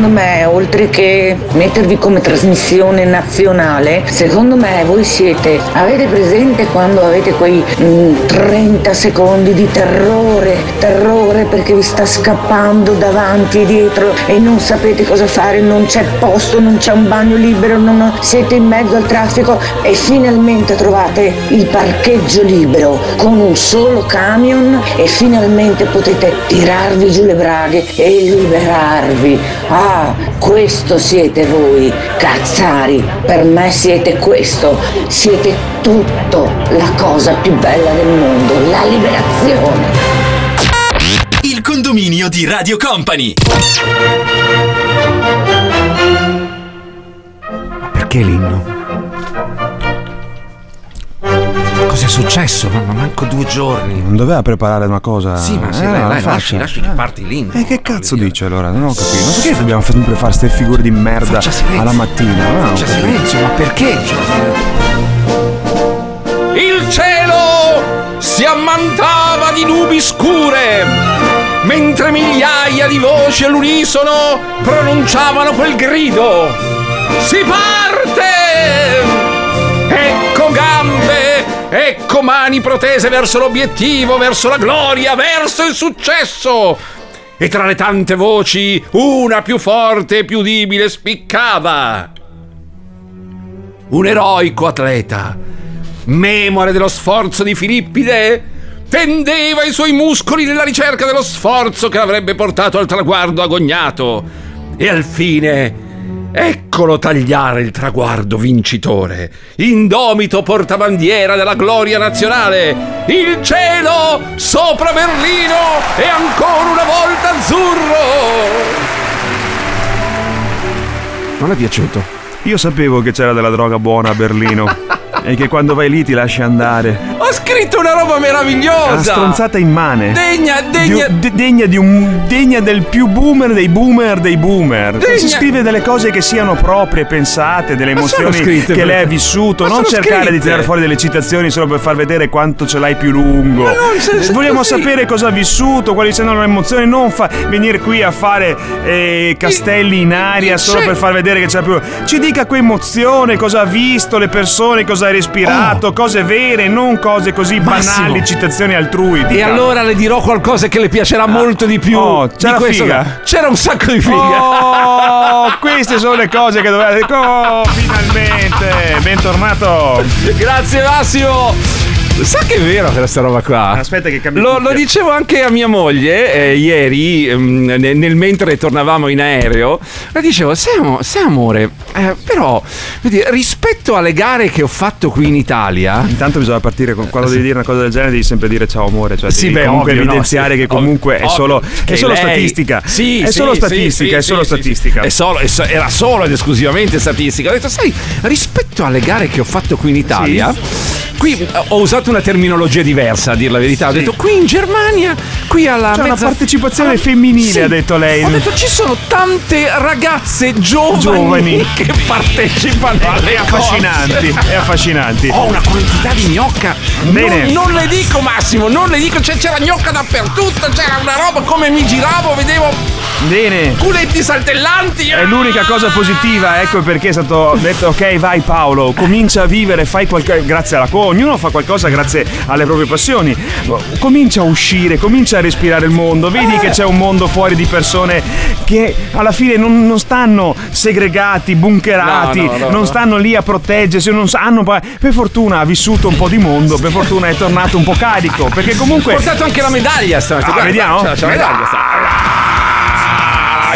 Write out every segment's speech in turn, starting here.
secondo me, oltre che mettervi come trasmissione nazionale, secondo me voi siete, avete presente quando avete quei mm, 30 secondi di terrore, terrore perché vi sta scappando davanti e dietro e non sapete cosa fare, non c'è posto, non c'è un bagno libero, non siete in mezzo al traffico e finalmente trovate il parcheggio libero con un solo camion e finalmente potete tirarvi giù le braghe e liberarvi. Ah, questo siete voi, cazzari, per me siete questo, siete tutto la cosa più bella del mondo, la liberazione. Il condominio di Radio Company. Perché l'inno? Cos'è successo? Ma manco due giorni. Non doveva preparare una cosa. Sì, ma sì, Eh, dai, la dai, lasci, lasci che parti l'inno. E che cazzo dice allora? Non ho capito. Ma perché dobbiamo sempre fare queste figure di merda Faccia silenzio. alla mattina? Ah, C'è capito. silenzio, ma perché? Il cielo si ammantava di nubi scure, mentre migliaia di voci all'unisono pronunciavano quel grido. Si parte! Ecco mani protese verso l'obiettivo, verso la gloria, verso il successo. E tra le tante voci, una più forte e più udibile spiccava. Un eroico atleta, memore dello sforzo di Filippide, tendeva i suoi muscoli nella ricerca dello sforzo che l'avrebbe portato al traguardo agognato. E al fine, eccolo tagliare il traguardo vincitore, indomito portabandiera della gloria nazionale, il cielo sopra Berlino e ancora una volta azzurro. Non è piaciuto? Io sapevo che c'era della droga buona a Berlino. e che quando vai lì ti lasci andare. Ho scritto una roba meravigliosa! Una stronzata immane. Degna, Di- degna. de- degna di un. degna del più boomer dei boomer dei boomer. Degna- Si scrive delle cose che siano proprie, pensate, delle emozioni scritte, che lei ha vissuto. Non cercare di scritte. tirare fuori delle citazioni solo per far vedere quanto ce l'hai più lungo. Ma non se- Vogliamo così. sapere cosa ha vissuto, quali sono le emozioni, non fa- venire qui a fare eh, castelli in aria solo Sì. per far vedere che c'è più. Ci dica con emozione cosa ha visto, le persone, cosa ha respirato, cose vere, non cose così Oh. Massimo. banali, citazioni altrui. E Dica. allora le dirò qualcosa che le piacerà molto di più. Oh, di c'era questo. figa? C'era un sacco di figa. Oh, queste sono le cose che doveva Oh, finalmente! Bentornato! Grazie Massimo. Sa che è vero questa roba qua? Aspetta che cambia Lo, lo dicevo anche a mia moglie eh, ieri, ehm, nel, nel mentre tornavamo in aereo. Le dicevo, sai, amore, eh, però vedi, rispetto alle gare che ho fatto qui in Italia, Intanto bisogna partire con quando devi dire una cosa del genere, devi sempre dire ciao amore, cioè Sì, beh, comunque ovvio, no, evidenziare sì, che comunque ovvio, è solo, ovvio, è che solo lei- statistica. Sì, è sì, solo sì, statistica, è solo statistica. È solo, era solo ed esclusivamente statistica. Ho detto, sai, rispetto alle gare che ho fatto qui in Italia, qui eh, ho usato una terminologia diversa, a dir la verità. Ho detto, qui in Germania, qui alla C'è una mezza- partecipazione alla- femminile, ha detto lei. Ho detto, ci sono tante ragazze giovani, Giovani. che partecipano alle È affascinanti, è affascinanti. Ho una quantità di gnocca. Bene. Non, non le dico Massimo, non le dico, cioè, c'era gnocca dappertutto, c'era una roba come mi giravo, vedevo Bene. culetti saltellanti. È l'unica cosa positiva, ecco perché è stato detto ok vai Paolo, comincia a vivere, fai qualcosa grazie alla co, ognuno fa qualcosa grazie alle proprie passioni, comincia a uscire, comincia a respirare il mondo, vedi che c'è un mondo fuori di persone che alla fine non, non stanno segregati, bunkerati, No, no, no, non no. stanno lì a proteggersi, non sanno, per fortuna ha vissuto un po' di mondo, per fortuna è tornato un po' carico, perché Ho comunque... portato anche la medaglia stamattina. Ah, vediamo? C'è, la medaglia.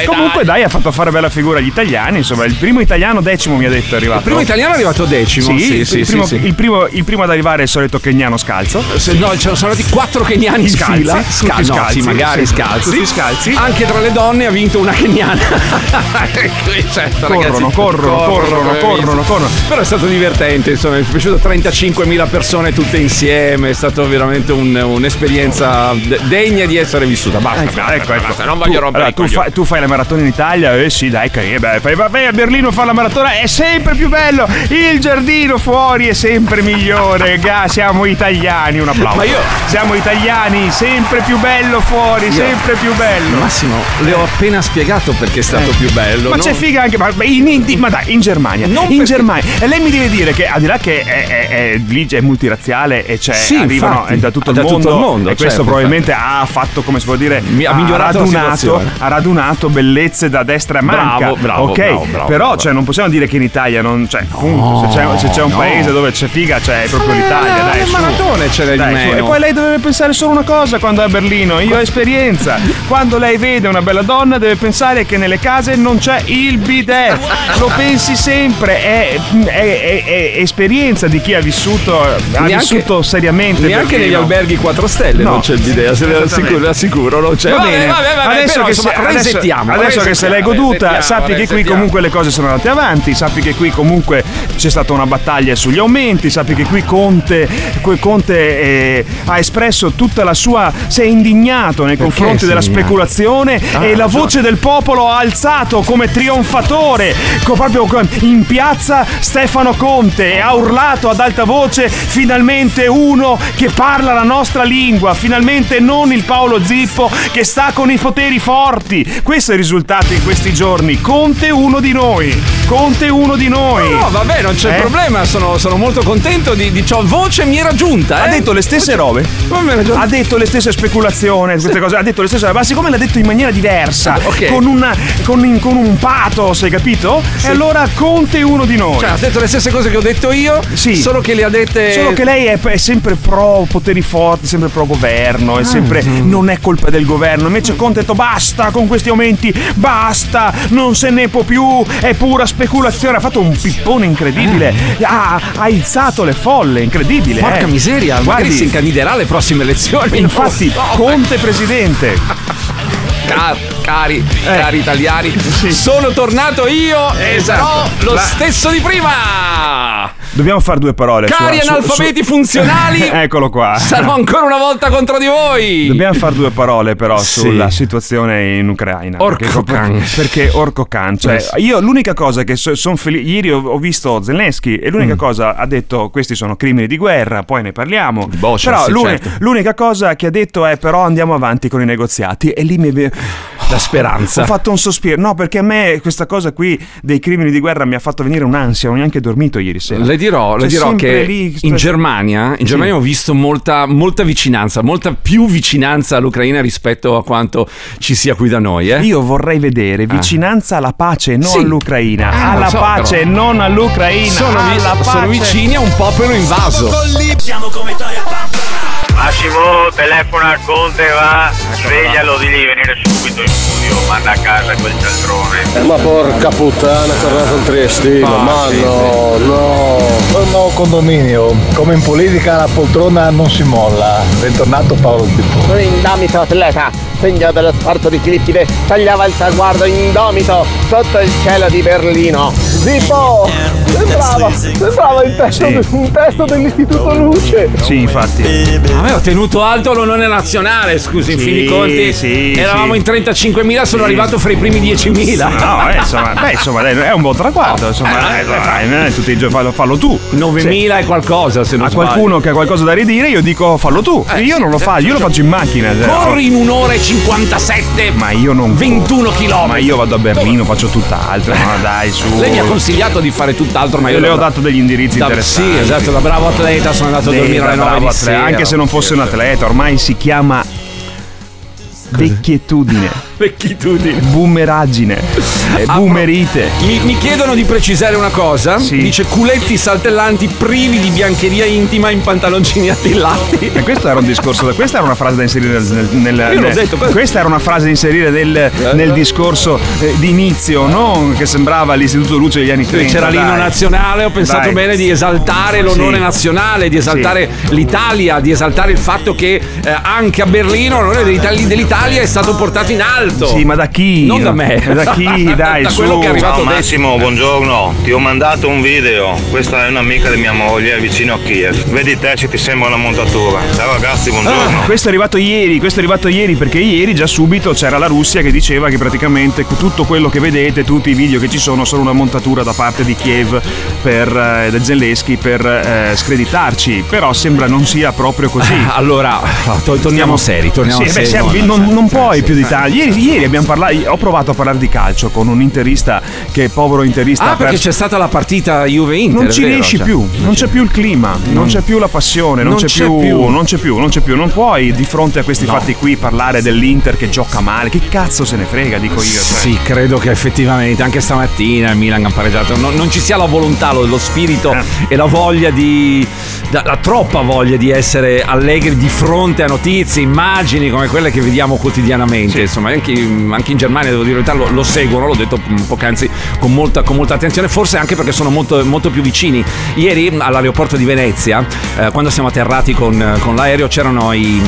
Sta- Comunque dai, ha fatto fare bella figura agli italiani, insomma, il primo italiano decimo mi ha detto è arrivato. Il primo italiano è arrivato decimo. Sì, Sì, il, sì, primo, sì, sì. Il, primo, il primo ad arrivare è il solito kenyano scalzo. Se no, ci sono stati quattro keniani Scalzi, fila. tutti Sca- no, scalzi, sì, magari sì, scalzi. tutti scalzi. Anche tra le donne ha vinto una keniana. Qui, certo, Corrono, ragazzi, corrono, corrono, eh, corrono, corrono. Però è stato divertente, insomma, mi è piaciuto 35.000 persone tutte insieme, è stato veramente un- un'esperienza de- degna di essere vissuta. Basta, Ecco, basta, ecco, ecco. basta, non voglio Tu- rompere allora, i tu, fai, tu fai le maratone in Italia, eh sì, dai, carino, beh, vai, a Berlino a fare la maratona, è sempre più bello. Il giardino fuori è sempre migliore. Ga, siamo italiani, un applauso. Ma io- Siamo italiani, sempre più bello fuori, sempre più bello. Massimo, le ho appena spiegato perché è stato più bello. Ma no? c'è figa anche, ma, in, in- ma dai, in Germania. Non in perché- Germania. E lei mi deve dire che al di là che è, è- è- lì è multirazziale e c'è, Sì, arrivano infatti. da tutto il Da tutto mondo. il mondo, e questo certo, probabilmente ha fatto, come si può dire, Mi- ha migliorato la radunato, ha radunato bellezze da destra a manca. Bravo, bravo, ok, bravo, bravo, però bravo. Cioè, non possiamo dire che in Italia non c'è. comunque, se c'è, se c'è un no. paese dove c'è figa, c'è proprio l'Italia. Dai, le su. maratone ce di Dai. E poi lei deve pensare solo una cosa quando è a Berlino. Io ho esperienza. Quando lei vede una bella donna, deve pensare che nelle case non c'è il bidet. Lo pensi sempre. È, è- è- è esperienza di chi ha vissuto, ha Neanche- vissuto seriamente. Neanche negli alberghi 4 stelle No. non c'è il bidet, se le assicuro, assicuro, non c'è. Va Vabbè, bene, vabbè, vabbè, adesso, però, che, insomma, adesso, resettiamo, adesso che se l'hai goduta, sappi che qui comunque le cose sono andate avanti, sappi che qui comunque c'è stata una battaglia sugli aumenti, sappi che qui Conte, Conte eh, ha espresso tutta la sua, si è indignato nei confronti si è della speculazione Ah, e la voce del popolo ha alzato come trionfatore, proprio in piazza Stefano Conte e ha urlato ad alta voce finalmente uno che parla la nostra lingua, finalmente non il Paolo Zippo che sta con i poteri forti. Questo è il risultato in questi giorni. Conte uno di noi. Conte uno di noi. No, vabbè, non c'è Eh? problema, sono, sono molto contento di, di ciò. Voce mi era giunta, Ha eh. detto le stesse robe. Era giunta? Ha detto le stesse speculazioni, queste cose. Ha detto le stesse robe. Ma siccome l'ha detto in maniera diversa, Ok. con, una, con, con un pathos, hai capito? E allora Conte uno di noi. Cioè, ha detto le stesse cose che ho detto io, Sì. solo che le ha dette. Solo che lei è, è sempre pro poteri forti, sempre pro governo, è sempre non è colpa del governo. Invece Conte ha detto basta con questi aumenti, basta, non se ne può più, è pura speculazione. Ha fatto un pippone incredibile, ha, ha alzato le folle, incredibile. Porca eh. miseria, magari Guardi, si incandiderà alle prossime elezioni. Infatti, so. Conte presidente. Car- cari, Eh. cari italiani, sono tornato io e sarò lo La- stesso di prima. Dobbiamo fare due parole. Cari su- analfabeti su- funzionali, Eccolo qua. sarò ancora una volta contro di voi. Dobbiamo fare due parole però Sì. sulla situazione in Ucraina. Orco perché, can. perché Orco can. Cioè, Eh sì. io l'unica cosa che sono felice. Ieri ho, ho visto Zelensky e Mm. l'unica cosa ha detto questi sono crimini di guerra, poi ne parliamo. Boccia, però sì, l'uni- certo. l'unica cosa che ha detto è però andiamo avanti con i negoziati. E lì mi La speranza. ho fatto un sospiro. No, perché a me questa cosa qui dei crimini di guerra mi ha fatto venire un'ansia, non ho neanche dormito ieri sera. Le dirò, le Cioè, dirò sempre che lì- in Germania, in Germania ho visto molta, molta vicinanza, molta più vicinanza all'Ucraina rispetto a quanto ci sia qui da noi. Eh? Io vorrei vedere vicinanza alla pace, non Sì. all'Ucraina. Ah, alla so, pace, però. non all'Ucraina. sono, vi- alla pace. sono vicini a un popolo invaso. Massimo telefona al conte va, sveglialo, digli di venire subito in studio, manda a casa quel cialtrone. Ma porca puttana, è tornato il triestino, ma no, no. Un nuovo condominio, come in politica la poltrona non si molla. Bentornato Paolo Zippo. Indomito atleta, segno dello sport di Filippide, tagliava il traguardo indomito sotto il cielo di Berlino. Zippo! Sembrava, sembrava il testo, Sì. un testo dell'Istituto Luce. Sì, infatti. Me ho tenuto alto l'onore nazionale, scusi, in Sì, fin dei conti. sì, Eravamo sì. in 35.000, sono arrivato fra i primi 10.000. No, eh, insomma, beh, insomma, dai, è un buon traguardo. Insomma, eh, dai, non è tutti i giorni, fallo, fallo tu. 9.000 e qualcosa, se non A sbaglio. qualcuno che ha qualcosa da ridire, io dico fallo tu. Eh, io sì, non lo sì, faccio, sì, io lo sì. faccio in macchina. cioè, Corri in un'ora e 57. Ma io non 21 km. Ma io vado a Berlino, faccio tutt'altro. Ma dai, su. Lei mi ha consigliato di fare tutt'altro, ma io Io le ho da- dato degli indirizzi da- interessanti. Sì, esatto, da bravo atleta sono andato a Sì, dormire alle 9 bravo di sera. Anche se non fosse un atleta, ormai si chiama vecchietudine, Vecchitudine. boomeraggine, eh, Ah, boomerite. Mi, mi chiedono di precisare una cosa. Sì. Dice culetti saltellanti privi di biancheria intima in pantaloncini attillati. E questo era un discorso, questa era una frase da inserire nel, nel- nel- Io l'ho detto, questo- questa era una frase da inserire nel, nel discorso eh, di inizio, non che sembrava l'istituto luce degli anni 30. C'era l'inno nazionale, ho pensato Dai. bene di esaltare l'onore Sì. nazionale, di esaltare l'Italia, di esaltare il fatto che eh, anche a Berlino l'onore dell'Italia è stato portato in alto. Alto. Sì, ma da chi? Non da me. Da chi? Dai, Da su. quello che è arrivato Ciao adesso. Massimo, buongiorno. Ti ho mandato un video. Questa è un'amica di mia moglie, è vicino a Kiev. Vedi te se ti sembra una montatura. Ciao ragazzi, buongiorno. Ah, questo è arrivato ieri, questo è arrivato ieri perché ieri già subito c'era la Russia che diceva che praticamente tutto quello che vedete, tutti i video che ci sono sono una montatura da parte di Kiev per eh, da Zelensky per eh, screditarci, però sembra non sia proprio così. Allora, to- torniamo seri, torniamo Sì, beh, seri. siamo- no, non, no, non sì, puoi più di tanto. Ieri, ieri abbiamo parlato, ho provato a parlare di calcio con un interista che povero interista Ah, perché perso- c'è stata la partita Juve-Inter. non ci vero, riesci cioè. più, non c'è più il clima, non c'è più la passione, non, Non c'è, c'è più, più. non c'è più, non c'è più, non puoi di fronte a questi fatti qui parlare dell'Inter che gioca male, che cazzo se ne frega, dico io. cioè. Sì, credo che effettivamente anche stamattina il Milan ha pareggiato. Non, non ci sia la volontà, lo, lo spirito Eh. e la voglia di. da- la troppa voglia di essere allegri di fronte a notizie, immagini come quelle che vediamo quotidianamente. Insomma, anche, anche in Germania, devo dire lo, lo seguono, l'ho detto poc'anzi con molta, con molta attenzione, forse anche perché sono molto, molto più vicini. Ieri all'aeroporto di Venezia, eh, quando siamo atterrati con, con l'aereo, c'erano i,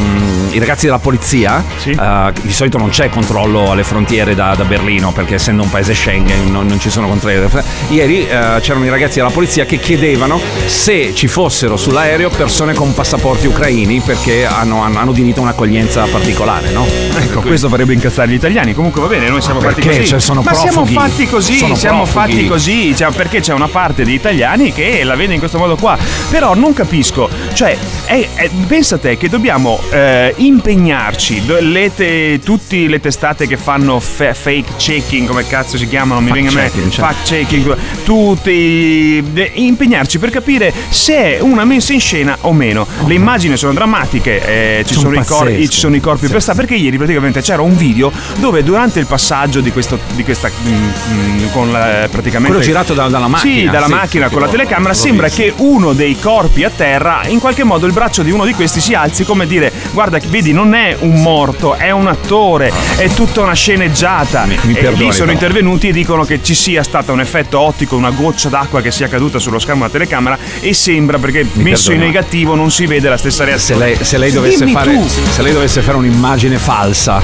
i ragazzi della polizia. Eh, di solito non c'è controllo alle frontiere da, da Berlino perché essendo un paese Schengen non, non ci sono controlli. Ieri eh, c'erano i ragazzi della polizia che chiedevano se ci fossero sull'aereo persone con passaporti ucraini perché hanno, hanno, hanno diritto a un'accoglienza particolare, no? Ecco, questo farebbe incazzare gli italiani. Comunque va bene, noi siamo fatti così. Cioè, sono Ma siamo fatti così, Sono siamo profughi. fatti così, cioè, perché c'è una parte di italiani che la vede in questo modo qua. Però non capisco, cioè, è- è- pensa te che dobbiamo eh, impegnarci, le te- tutte le testate che fanno fa- fake checking, come cazzo si chiamano, mi viene a me, cioè. fact checking, tutti de- impegnarci per capire se è una messa in scena o meno. Le immagini sono drammatiche, eh, ci, Sono cor- ci sono i corpi per sta perché ieri praticamente c'era un video dove durante il passaggio di, questo, di questa mm, mm, con la, praticamente Quello girato da- dalla macchina, sì dalla sì, macchina sì, con la telecamera sembra visto. che uno dei corpi a terra in qualche modo il braccio di uno di questi si alzi come dire guarda vedi non è un morto è un attore è tutta una sceneggiata mi e perdoni, lì sono intervenuti e dicono che ci sia stato un effetto ottico una goccia d'acqua che sia caduta sullo schermo della telecamera e sembra perché messo in perdoni. negativo non si vede la stessa Se reazione lei, se lei dovesse fare, se lei dovesse fare un'immagine falsa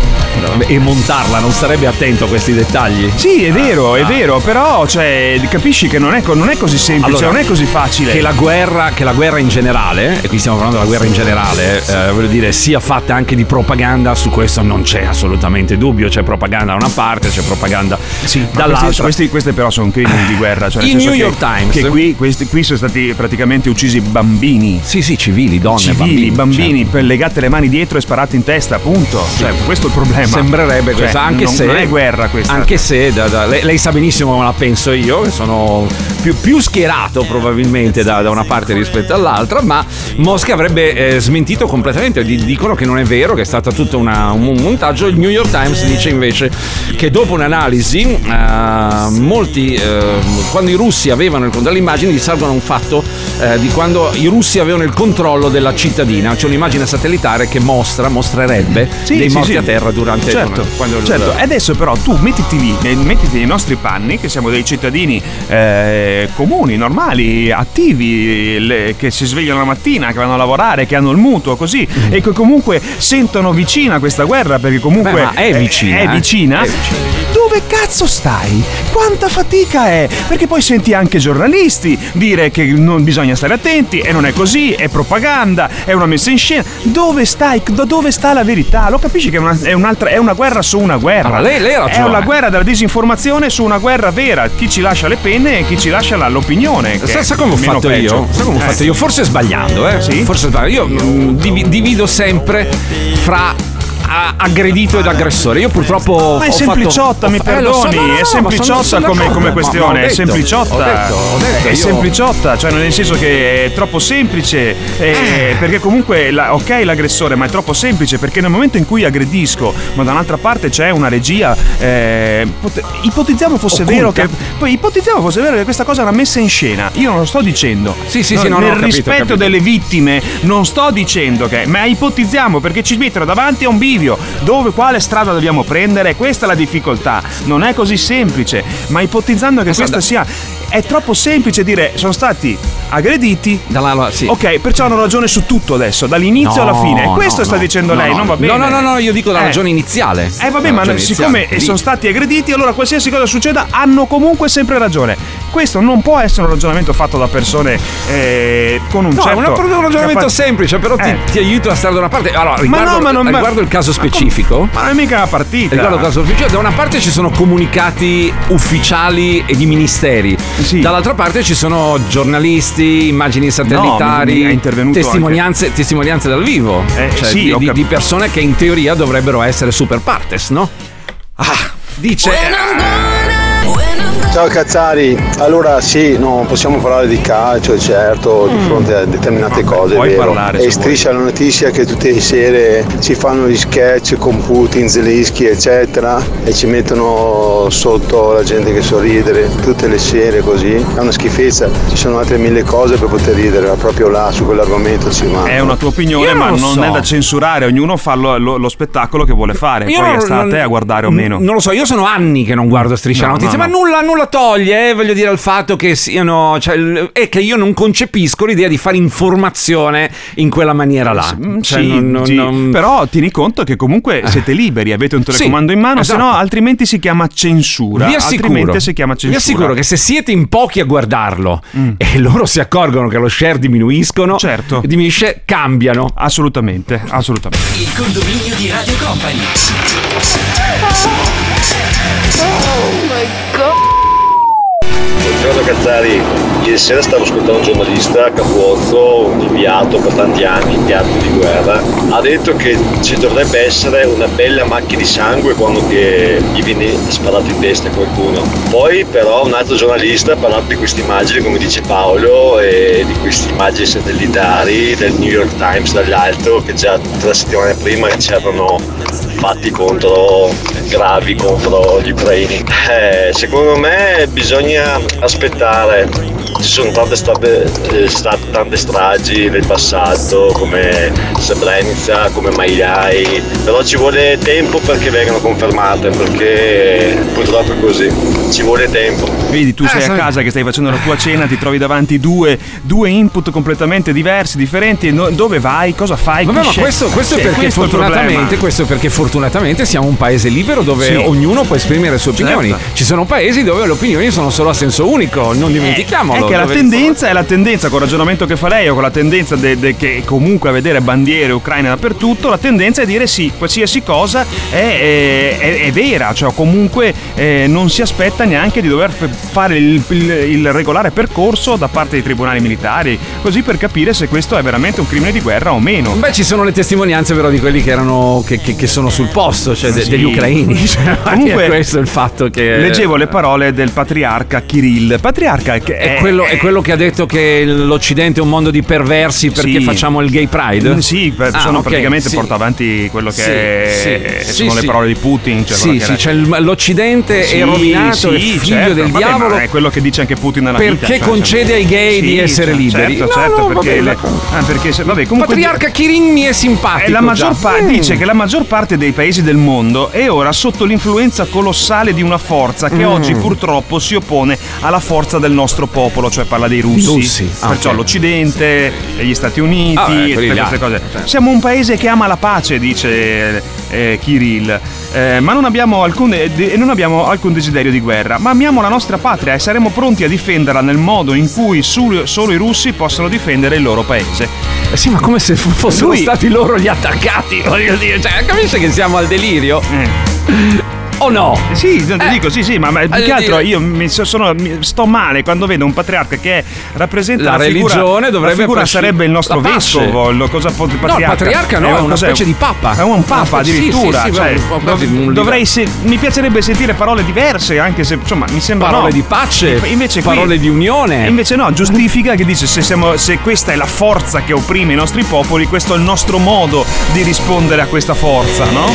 e montarla, non starebbe attento a questi dettagli? Sì, è vero, è Ah. vero, però cioè, capisci che non è, non è così semplice, Allora, non è così facile. Che la guerra, che la guerra in generale, e qui stiamo parlando della guerra in generale, eh, voglio dire, sia fatta anche di propaganda, su questo non c'è assolutamente dubbio. C'è propaganda da una parte, c'è propaganda Ma dall'altra. Questi, questi, questi però sono crimini di guerra. Cioè senso New che- York Times. Che qui, questi, qui sono stati praticamente uccisi bambini. Sì, sì, civili, donne, Civili, bambini, bambini, per legate le mani dietro e sparate in testa, appunto. Cioè, questo è il problema. Sembrerebbe Cioè, questa, anche non, se. Non è guerra questa. Anche se da- da- lei, lei sa benissimo come la penso io, che sono più, più schierato probabilmente da, da una parte rispetto all'altra, ma Mosca avrebbe eh, smentito completamente. Di- dicono che non è vero, che è stato tutto una- un montaggio. Il New York Times dice invece che dopo un'analisi, eh, molti, eh, quando i russi avevano il controllo immagini, risalgono a un fatto eh, di quando i russi avevano il controllo della cittadina. C'è un'immagine satellitare che mostra, mostrerebbe Sì, dei sì, morti sì. a terra durante certo, quando certo. E adesso però tu mettiti lì, eh, mettiti nei nostri panni, che siamo dei cittadini eh, comuni, normali, attivi, le- che si svegliano la mattina, che vanno a lavorare, che hanno il mutuo, così, Mm. e che comunque sentono vicina questa guerra, perché comunque Beh, è vicina, È, eh. vicina. È vicina. Dove cazzo stai? Quanta fatica è? Perché poi senti anche giornalisti dire che non bisogna stare attenti e non è così, è propaganda, è una messa in scena. Dove stai? Da dove sta la verità? Lo capisci che è una, è un'altra, è una guerra su una guerra. Allora, lei- lei ha È ragione. una guerra della disinformazione su una guerra vera. Chi ci lascia le penne e chi ci lascia la- l'opinione. Sa, sa come ho fatto peggio. io? Sa come ho Eh. fatto io? Forse sbagliando, eh? Sì? Forse sbagliando. Io mm, divi- divido sempre fra a- aggredito ed aggressore. Io purtroppo. Ma è sempliciotta, fatto- mi eh, lo so, perdoni, no, no, no, è sempliciotta come, come questione, ho è detto, sempliciotta. Ho detto, ho detto, è io- sempliciotta, cioè nel senso che è troppo semplice, eh, perché comunque la- ok l'aggressore, ma è troppo semplice perché nel momento in cui aggredisco, ma da un'altra parte c'è una regia, eh, pot- ipotizziamo fosse Occulta. vero che poi ipotizziamo fosse vero che questa cosa una messa in scena. Io non lo sto dicendo. Sì, sì, sì, no, no, nel capito, rispetto capito. delle vittime non sto dicendo che, ma ipotizziamo perché ci mettono davanti a un bivio dove quale strada dobbiamo prendere, questa è la difficoltà. Non è così semplice, ma ipotizzando che questa sia è troppo semplice dire sono stati aggrediti. Dalla, sì. Ok, perciò hanno ragione su tutto adesso, dall'inizio No, alla fine. no, Questo sta no, dicendo no, lei, no. non va bene. No, no, no, no, io dico la Eh. ragione iniziale. Eh vabbè, La ma ragione siccome iniziale. sono stati aggrediti, allora qualsiasi cosa succeda hanno comunque sempre ragione. Questo non può essere un ragionamento fatto da persone eh, con un No, certo è una- un ragionamento capa- semplice, però ti, Eh. ti aiuto a stare da una parte. Allora, Ma riguardo, no, ma non- ma- riguardo il caso ma specifico. Ma non è mica una partita. Riguardo il caso specifico, da una parte ci sono comunicati ufficiali e di ministeri, dall'altra parte ci sono giornalisti, immagini satellitari, intervenuto testimonianze, testimonianze dal vivo, Eh, cioè sì, di- cap- di persone che in teoria dovrebbero essere super partes, no? Ah, dice. Ciao Cazzari, allora sì, non possiamo parlare di calcio, certo, di fronte a determinate cose, puoi vero. parlare se e striscia la notizia che tutte le sere si fanno gli sketch con Putin, Zelensky, eccetera, e ci mettono sotto la gente che sorridere tutte le sere così. È una schifezza, ci sono altre mille cose per poter ridere, ma proprio là su quell'argomento ci manca. È una tua opinione, Io non ma lo non so. è da censurare, ognuno fa lo, lo- lo spettacolo che vuole fare. Io Poi non- sta a non- te a guardare o meno. Non lo so, io sono anni che non guardo Striscia No, la Notizia, no, ma no. nulla, nulla toglie, eh, voglio dire, al fatto che siano. Cioè, è che io non concepisco l'idea di fare informazione in quella maniera là. Mm, Cioè, sì, non- non- sì. non- Però tieni conto che comunque siete liberi, avete un telecomando Sì, in mano, esatto. se no altrimenti si chiama censura. Vi assicuro, altrimenti si chiama vi censura. assicuro che se siete in pochi a guardarlo Mm. e loro si accorgono che lo share diminuiscono, Certo. diminuisce, cambiano. Assolutamente, assolutamente. Il condominio di Radio Company. Buongiorno Cazzari, ieri sera stavo ascoltando un giornalista, Capuozzo, un inviato per tanti anni in teatro di guerra, ha detto che ci dovrebbe essere una bella macchia di sangue quando gli viene sparato in testa qualcuno. Poi però un altro giornalista ha parlato di queste immagini, come dice Paolo, e di queste immagini satellitari del New York Times dall'alto che già tre settimane prima c'erano fatti contro gravi contro gli ucraini. Eh, secondo me bisogna aspettare. Ci sono tante state, eh, state tante stragi nel passato come Srebrenica, come Maiai, però ci vuole tempo perché vengano confermate, perché purtroppo è così, ci vuole tempo. Vedi, tu Eh, sei a casa che stai facendo la tua cena, ti trovi davanti due, due input completamente diversi, differenti. no- dove vai? Cosa fai? Vabbè, ma scegli? questo, è perché questo fortunatamente, questo è perché fortunatamente siamo un paese libero dove Sì. ognuno può esprimere le sue opinioni. Certo. Ci sono paesi dove le opinioni sono solo a senso unico, non dimentichiamolo. È che la tendenza è la tendenza, con il ragionamento che fa lei, o con la tendenza de- de- che comunque a vedere bandiere ucraine dappertutto, la tendenza è dire sì, qualsiasi cosa è, è- è vera, cioè comunque eh, non si aspetta neanche di dover fare il, il- il regolare percorso da parte dei tribunali militari, così per capire se questo è veramente un crimine di guerra o meno. Beh, ci sono le testimonianze però di quelli che erano che, che- che sono sul posto, cioè de- Sì. degli ucraini. Cioè, Comunque, è questo il fatto che Leggevo le parole del patriarca Kirill. Patriarca che è quello, è quello che ha detto che l'Occidente è un mondo di perversi perché Sì. facciamo il gay pride? Mm, Sì, per- Ah, sono ok, praticamente sì. porta avanti quello che Sì, è- sono le parole di Putin. Cioè sì, sì, cioè l'Occidente è rovinato, è figlio certo. del Vabbè, diavolo. ma è quello che dice anche Putin nella Perché vita. cioè, concede ai gay di essere cioè, liberi? Certo, No, certo, no, perché, vabbè, le- ah, perché se- vabbè, comunque Patriarca Kirin mi è simpatico. Eh, la maggior già. pa- Mm. dice che la maggior parte dei paesi del mondo è ora sotto l'influenza colossale di una forza che Mm. oggi purtroppo si oppone alla forza del nostro popolo, cioè parla dei russi, Russi, ah, perciò ok. l'Occidente, gli Stati Uniti, Ah, beh, tutte queste cose. Certo. Siamo un paese che ama la pace, dice eh, Kirill, eh, ma non abbiamo, alcun, eh, non abbiamo alcun desiderio di guerra, ma amiamo la nostra patria e saremo pronti a difenderla nel modo in cui su- solo i russi possono difendere il loro paese. Eh sì, ma come se fossero Lui- stati loro gli attaccati, voglio dire. Cioè, capisci che siamo al delirio? O no? Eh Sì, Eh, dico, sì, sì, ma, ma più che altro dire- io mi so- sono- mi- sto male quando vedo un patriarca che rappresenta La la, figura, religione la dovrebbe figura presci- sarebbe il nostro la vescovo, lo- cosa può il patriarca? il patriarca no, è una cos'è? specie di papa. È un Una papa addirittura, sì, sì, cioè, un un dovrei se- mi piacerebbe sentire parole diverse, anche se insomma mi sembra Parole no. di pace, invece qui- parole di unione. Invece no, giustifica che dice se, siamo- se questa è la forza che opprime i nostri popoli, questo è il nostro modo di rispondere a questa forza, no?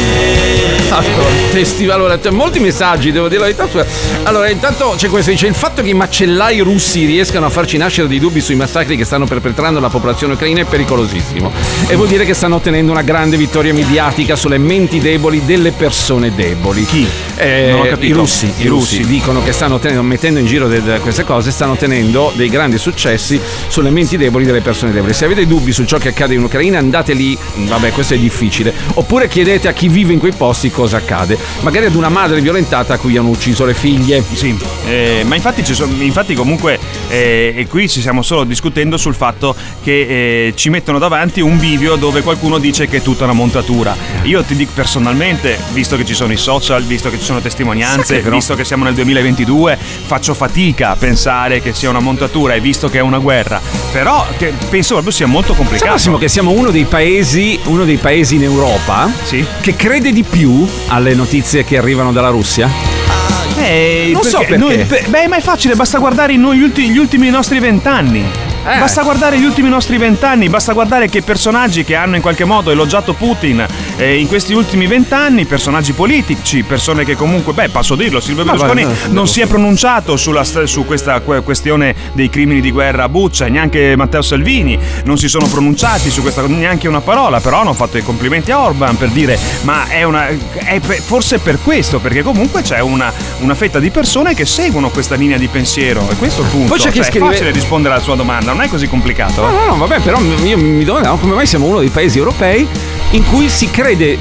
Allora, testi- allora, c'è molti messaggi, devo dire la verità. Allora, intanto c'è questo: dice il fatto che i macellai russi riescano a farci nascere dei dubbi sui massacri che stanno perpetrando la popolazione ucraina è pericolosissimo. E vuol dire che stanno ottenendo una grande vittoria mediatica sulle menti deboli delle persone deboli. Chi? Eh. I russi, i russi dicono che stanno ottenendo, mettendo in giro de- de- queste cose, stanno ottenendo dei grandi successi sulle menti deboli delle persone deboli. Se avete dubbi su ciò che accade in Ucraina, andate lì, vabbè, questo è difficile. Oppure chiedete a chi vive in quei posti cosa accade. Magari ad una madre violentata a cui hanno ucciso le figlie. Sì, eh, ma infatti, ci sono- infatti comunque eh, e qui ci stiamo solo discutendo sul fatto che eh, ci mettono davanti un video dove qualcuno dice che è tutta una montatura. Io ti dico personalmente, visto che ci sono i social, visto che ci sono testimonianze, che visto che siamo nel 2022, faccio fatica a pensare che sia una montatura e visto che è una guerra. Però penso proprio sia molto complicato. Massimo che siamo uno dei paesi, uno dei paesi in Europa che crede di più alle notizie che arrivano dalla Russia? Eh, Non so perché. noi- beh, ma è facile, basta guardare noi gli, ulti- gli ultimi nostri vent'anni. Eh. Basta guardare gli ultimi nostri vent'anni, basta guardare che personaggi che hanno in qualche modo elogiato Putin eh, in questi ultimi vent'anni, personaggi politici, persone che comunque, beh, posso dirlo, Silvio Berlusconi non si è pronunciato sulla su questa que- questione dei crimini di guerra a Buccia, neanche Matteo Salvini non si sono pronunciati su questa neanche una parola, però hanno fatto i complimenti a Orban per dire ma è una è forse per questo, perché comunque c'è una, una fetta di persone che seguono questa linea di pensiero e questo è il punto. Poi c'è chi Cioè, scrive- È facile rispondere alla sua domanda, non è così complicato. No, no, no, vabbè, però io mi domandavo come mai siamo uno dei paesi europei in cui si crede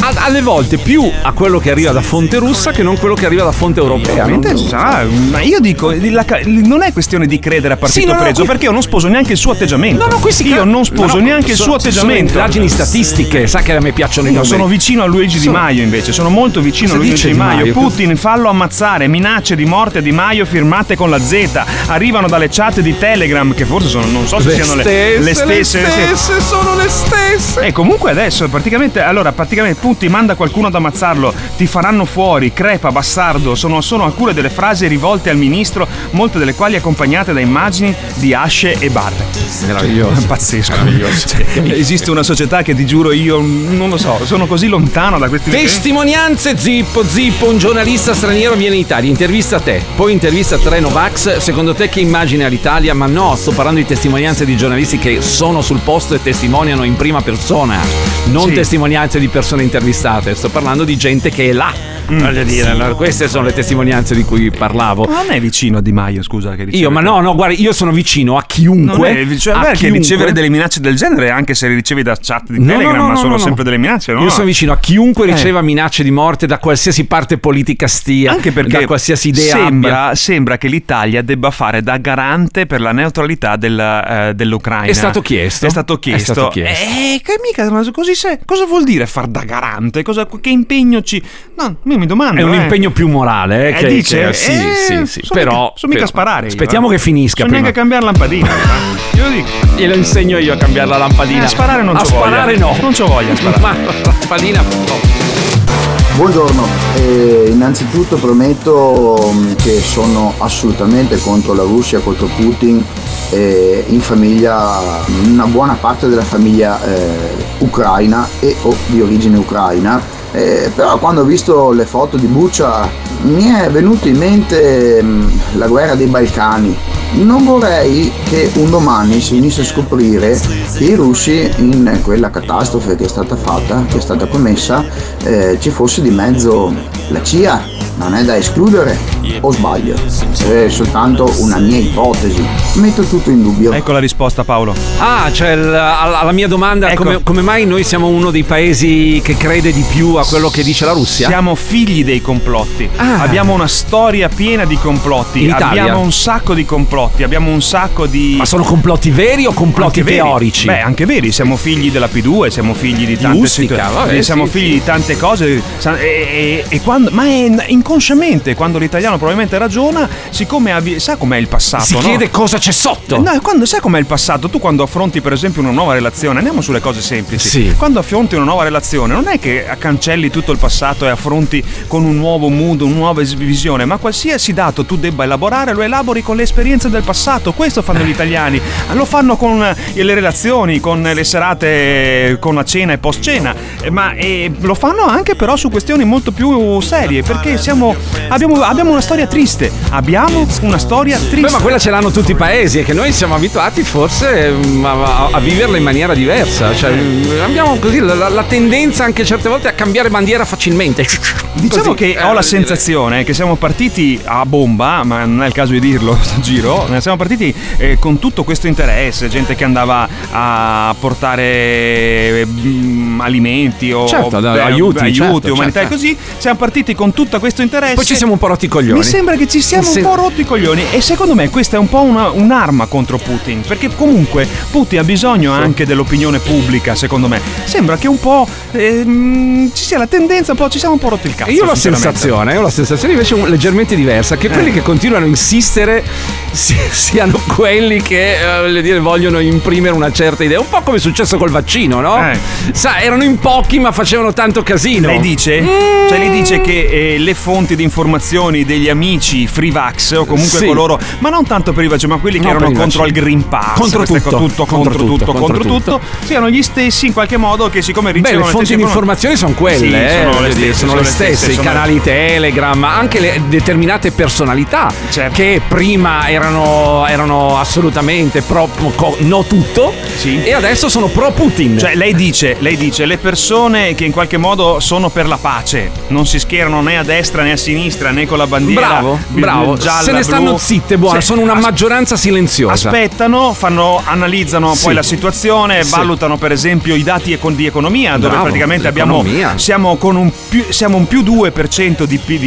alle volte più a quello che arriva da fonte russa che non quello che arriva da fonte europea. Ovviamente non- sarà, ma io dico, la non è questione di credere a partito Sì, no, no, pregio, qui- perché io non sposo neanche il suo atteggiamento. No, no, qui si io non sposo no, no, neanche il suo atteggiamento. Sono indagini statistiche, sa che a me piacciono i Io numeri. sono vicino a Luigi Di Maio invece, sono molto vicino a Luigi Di Maio. Maio? Putin, fallo ammazzare, minacce di morte a Di Maio firmate con la Z. Arrivano dalle chat di Telegram, che forse sono, non so se Le siano le, stesse, le stesse. le stesse, sono le stesse. E comunque adesso praticamente, allora, praticamente Putin manda qualcuno ad ammazzarlo, ti faranno fuori, crepa, bastardo. Sono, sono alcune delle frasi rivolte al ministro, molte delle quali accompagnate da immagini di asce e barre. Meraviglioso. Pazzesco. Meraviglioso. Cioè, esiste una società che ti giuro io non lo so, sono così lontano da questi Testimonianze Zippo, Zippo, un giornalista straniero viene in Italia, intervista te, poi intervista tre Novax, secondo te che immagine ha l'Italia? Ma no, sto parlando di testimonianze di giornalisti che sono sul posto e testimoniano in prima persona, non Sì. testimonianze di persone intervistate, sto parlando di gente che è là. Mm. Voglio dire, no, queste sono le testimonianze di cui parlavo. Ma non è vicino a Di Maio, scusa. Che riceve- Io, ma no, no, guarda, io sono vicino a Non chiunque. è, cioè, a che chiunque. ricevere delle minacce del genere, anche se le ricevi da chat di No, Telegram, no, no, ma no, sono no, sempre delle minacce, no? Io sono vicino a chiunque Eh. riceva minacce di morte da qualsiasi parte politica stia, Anche perché da qualsiasi idea sembra, sembra che l'Italia debba fare da garante per la neutralità del, eh, dell'Ucraina. È stato chiesto. È stato chiesto. È stato chiesto. Eh, che mica ma così se- cosa vuol dire far da garante? Cosa, che impegno ci. No, io mi domando. È un eh. impegno più morale, eh, Eh, che, dice? che- sì, Eh, sì, sì. so Però mica- so mica però- sparare io, Aspettiamo eh. che finisca So prima. neanche cambiare lampadina. eh. Glielo dico. Glielo insegno io a cambiare la lampadina. Eh, a sparare non a c'ho voglia. sparare no. Non c'ho voglia a sparare. Ma la lampadina no. Buongiorno, eh, innanzitutto prometto mm, che sono assolutamente contro la Russia, contro Putin, eh, in famiglia, una buona parte della famiglia eh, ucraina e o di origine ucraina, eh, però quando ho visto le foto di Bucia mi è venuto in mente mm, la guerra dei Balcani. Non vorrei che un domani si venisse a scoprire che i russi in quella catastrofe che è stata fatta, che è stata commessa, eh, ci fosse di mezzo la CIA. Non è da escludere, o sbaglio? È soltanto una mia ipotesi. Metto tutto in dubbio. Ecco la risposta, Paolo. Ah, cioè alla, alla mia domanda, Ecco. come, come mai noi siamo uno dei paesi che crede di più a quello che dice la Russia? Siamo figli dei complotti. Ah. Abbiamo una storia piena di complotti. Abbiamo un sacco di complotti. Abbiamo un sacco di. Ma sono complotti veri o complotti Anche veri. teorici? Beh, anche veri. Siamo figli della P2, siamo figli di tante Ustica, vabbè, siamo sì, figli sì. di tante cose. E, e- e quando, ma è inconsciamente, quando l'italiano probabilmente ragiona, siccome abbi- sa com'è il passato, Si no? chiede cosa c'è sotto. No, quando sai com'è il passato, tu quando affronti per esempio una nuova relazione, andiamo sulle cose semplici. Sì. Quando affronti una nuova relazione, non è che cancelli tutto il passato e affronti con un nuovo mood, una nuova visione, ma qualsiasi dato tu debba elaborare, lo elabori con le esperienze del passato. Questo fanno gli italiani. Lo fanno con eh, le relazioni, con le serate, con la cena e post cena, Eh, ma eh, lo fanno anche però su questioni molto più serie, perché siamo, abbiamo, abbiamo una storia triste. Abbiamo una storia triste. Beh, ma quella ce l'hanno tutti i paesi, è che noi siamo abituati forse mm, a, a- a viverla in maniera diversa. Cioè, mm, abbiamo così la- la tendenza anche certe volte a cambiare bandiera facilmente. Diciamo Così, che eh, ho la voglio dire. sensazione che siamo partiti a bomba, ma non è il caso di dirlo sto giro, ne siamo partiti eh, con tutto questo interesse, gente che andava a portare mm, alimenti o Certo, beh, aiuti, aiuti certo, umanità certo. e così, siamo partiti con tutto questo interesse. Poi ci siamo un po' rotti i coglioni. Mi sembra che ci siamo Se- un po' rotti i coglioni e secondo me questa è un po' una- un'arma contro Putin, perché comunque Putin ha bisogno anche dell'opinione pubblica, secondo me. Sembra che un po' ehm, ci sia la tendenza, un po' ci siamo un po' rotti il cazzo. E io ho la sensazione, io ho la sensazione invece leggermente diversa, che Eh. quelli che continuano a insistere si- siano quelli che eh, dire, vogliono imprimere una certa idea. Un po' come è successo col vaccino, no? Eh. Sa, erano in pochi ma facevano tanto casino. Lei dice? Mm. Cioè lei dice che eh, le fonti di informazioni degli amici free vax o comunque Sì. coloro, ma non tanto per i vaccini, ma quelli che No, erano contro il. Green Pass, Contro tutto, tutto, contro contro tutto, tutto, contro contro tutto, siano gli stessi in qualche modo che siccome Beh, ricevono le fonti di informazioni sono quelle, Sì, eh, sono le stesse, sono le stesse, i canali Telegram, anche le determinate personalità Certo. che prima erano, erano assolutamente pro no tutto Sì. e adesso sono pro Putin. Cioè, lei dice, lei dice, le persone che in qualche modo sono per la pace, non si schierano né a destra né a sinistra né con la bandiera bravo, bravo, gialla, se ne stanno blu. zitte, buona, Sì, sono una as- maggioranza silenziosa. Aspettano, fanno, analizzano Sì. poi la situazione, valutano per esempio i dati di economia, dove Bravo, praticamente abbiamo. Siamo con un più, siamo un più 2% di, di-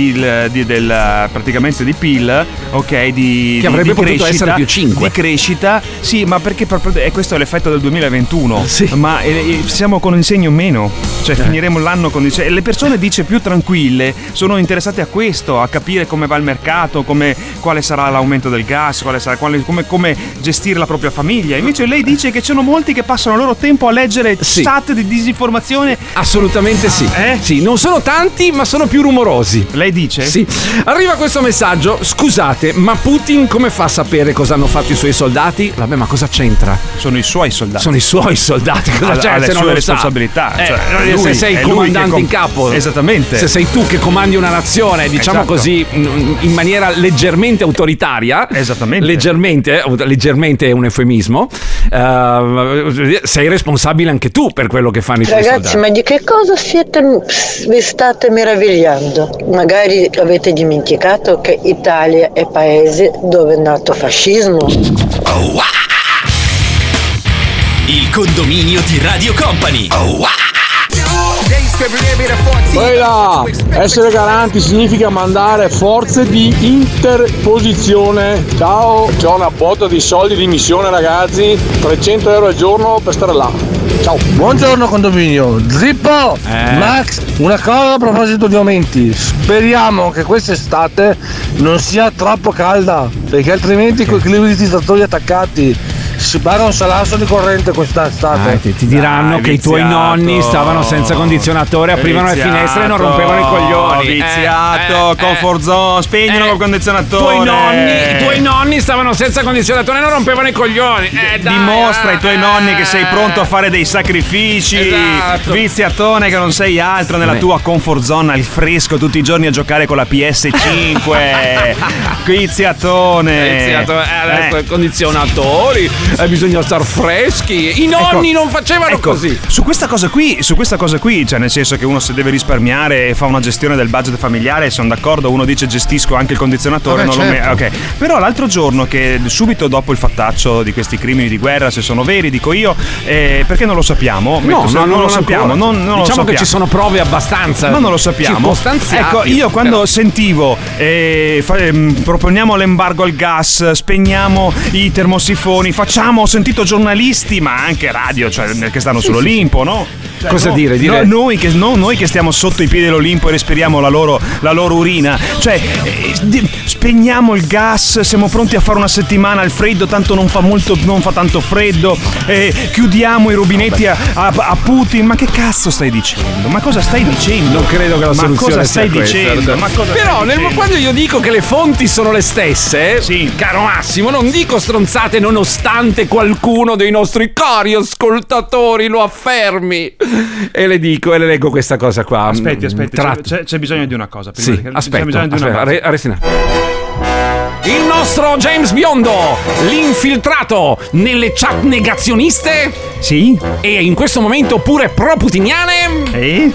di- del, praticamente di PIL, ok? Di, di- avrebbe di potuto crescita, essere più 5. Di crescita, sì, ma perché proprio, e questo è l'effetto del 2021, ma eh, eh, siamo con il segno meno, cioè finiremo l'anno con segno. Le persone dice più tranquille sono interessate a questo, a capire come va il mercato, come, quale sarà l'aumento del gas, quale sarà, quale- come, come gestire la propria famiglia. Invece lei dice che ci sono molti che passano il loro tempo a leggere chat di disinformazione. Assolutamente sì. Sì, non sono tanti, ma sono più rumorosi. Lei dice? Sì. Arriva questo messaggio. Scusate, ma Putin come fa a sapere cosa hanno fatto i suoi soldati? Vabbè, ma cosa c'entra? Sono i suoi soldati. Sono i suoi soldati. Cosa Ha- c'è ha le se non sue responsabilità, Eh, cioè, se lui- sei è il comandante com- in capo. Esattamente. Se sei tu che comandi una nazione, diciamo Esatto. così, in maniera leggermente autoritaria. Esattamente. Leggermente, eh, leggermente è un eufemismo. eh, sei responsabile anche tu per quello che fanno i tuoi Ragazzi, soldati. ma di che cosa siete, vi state meravigliando? Magari avete dimenticato che Italia è paese dove è nato fascismo. Il condominio di Radio Company. Poi là, essere garanti significa mandare forze di interposizione. Ciao, c'ho una botta di soldi di missione ragazzi, 300 euro al giorno per stare là. Ciao. Buongiorno condominio, Zippo! Eh. Max, una cosa a proposito di aumenti, speriamo che quest'estate non sia troppo calda, perché altrimenti con i climatizzatori attaccati si paga un salasso di corrente quest'estate. Ah, ti, ti diranno Dai, che i tuoi viziato. nonni stavano senza condizionatore, aprivano le Viziato, finestre e non rompevano i coglioni. Eh, Viziato, eh, comfort zone, spegnilo col I condizionatore. tuoi, nonni, I tuoi nonni stavano senza condizionatore e non rompevano i coglioni. Eh, dai, Dimostra eh, ai tuoi nonni che sei pronto a fare dei sacrifici. Esatto. Viziatone che non sei altro nella tua comfort zone al fresco tutti i giorni a giocare con la PS5. Viziatone. Viziato, eh, adesso Eh. i condizionatori, eh, bisogna star freschi. I nonni Ecco, non facevano ecco, così. Su questa cosa qui, su questa cosa qui, cioè nel senso che uno se deve risparmiare e fa una gestione del budget familiare, sono d'accordo, uno dice gestisco anche il condizionatore, Vabbè, non lo me- certo. ok. Però l'altro giorno che subito dopo il fattaccio di questi crimini di guerra, se sono veri, dico io, eh, perché non lo sappiamo? Metto- se non lo sappiamo, non, non lo diciamo che sappiamo. ci sono prove abbastanza. Ma non lo sappiamo. Ecco, io quando però- sentivo eh, fa- ehm, proponiamo l'embargo al gas, spegniamo i termosifoni, facciamo, ho sentito giornalisti, ma anche radio, cioè che stanno sull'Olimpo, no? Cosa no- dire? Dire- no- noi, che, no- noi che stiamo sotto i piedi dell'Olimpo e respiriamo la loro, la loro urina. Cioè, eh, spegniamo il gas, siamo pronti a fare una settimana al freddo, tanto non fa, molto, non fa tanto freddo. eh, chiudiamo i rubinetti a, a- a Putin. Ma che cazzo stai dicendo? Ma cosa stai dicendo? Non credo che la Ma soluzione cosa sia stai questa. dicendo? Ma cosa Però stai nel- dicendo? quando io dico che le fonti sono le stesse, caro Massimo, non dico stronzate nonostante qualcuno dei nostri cari ascoltatori lo affermi. E le dico e le leggo questa cosa qua. Aspetti, aspetti, Tra- c'è, c'è- bisogno di una cosa. Prima Sì, aspetta, bisogno di una aspetta, cosa. Il nostro James Biondo, l'infiltrato nelle chat negazioniste. Sì. E in questo momento pure pro-putiniane. E?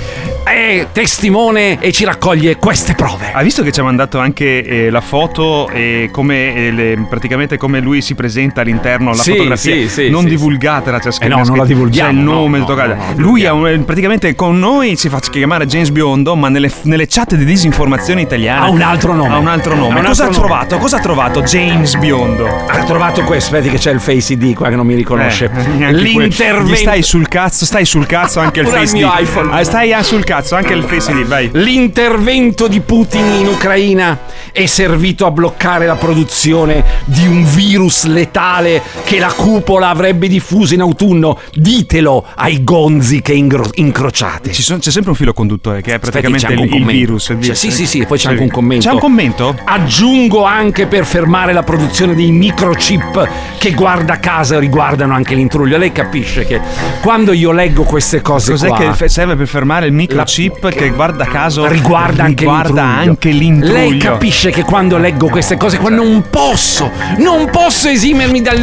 È testimone e ci raccoglie queste prove. Ha visto che ci ha mandato anche eh, la foto e come eh, le- praticamente come lui si presenta all'interno alla Sì, fotografia sì, sì, non sì, divulgatela c'è scritto, Eh no, non la c'è divulghiamo, il nome no, tutto no, no, no, lui ha un- praticamente con noi si fa chiamare James Biondo ma nelle, nelle chat di disinformazione italiana Ha un altro nome. ha un altro nome Ha un cosa altro ha nome. trovato? cosa ha trovato James Biondo? Ha trovato questo, vedi che c'è il Face ID qua che non mi riconosce. Eh, neanche que- L'intervento. gli stai sul cazzo stai sul cazzo anche il Pure al Face mio ID iPhone. Ah, stai ah, sul cazzo anche il Face ID vai L'intervento di Putin in Ucraina è servito a bloccare la produzione di un virus letale che la cupola avrebbe diffuso in autunno. Ditelo ai gonzi che ingro- incrociate. Ci sono- c'è sempre un filo conduttore che è praticamente c'è anche il, il virus, il virus. Cioè, sì, sì, sì, poi c'è anche un commento. C'è un commento? Aggiungo anche per fermare la produzione dei microchip che guarda caso riguardano anche l'intruglio. Lei capisce che quando io leggo queste cose Cos'è qua, che serve per fermare il microchip che guarda caso riguarda anche riguarda anche l'intruglio. Lei capisce che quando leggo queste cose qua non posso, non posso esimermi dal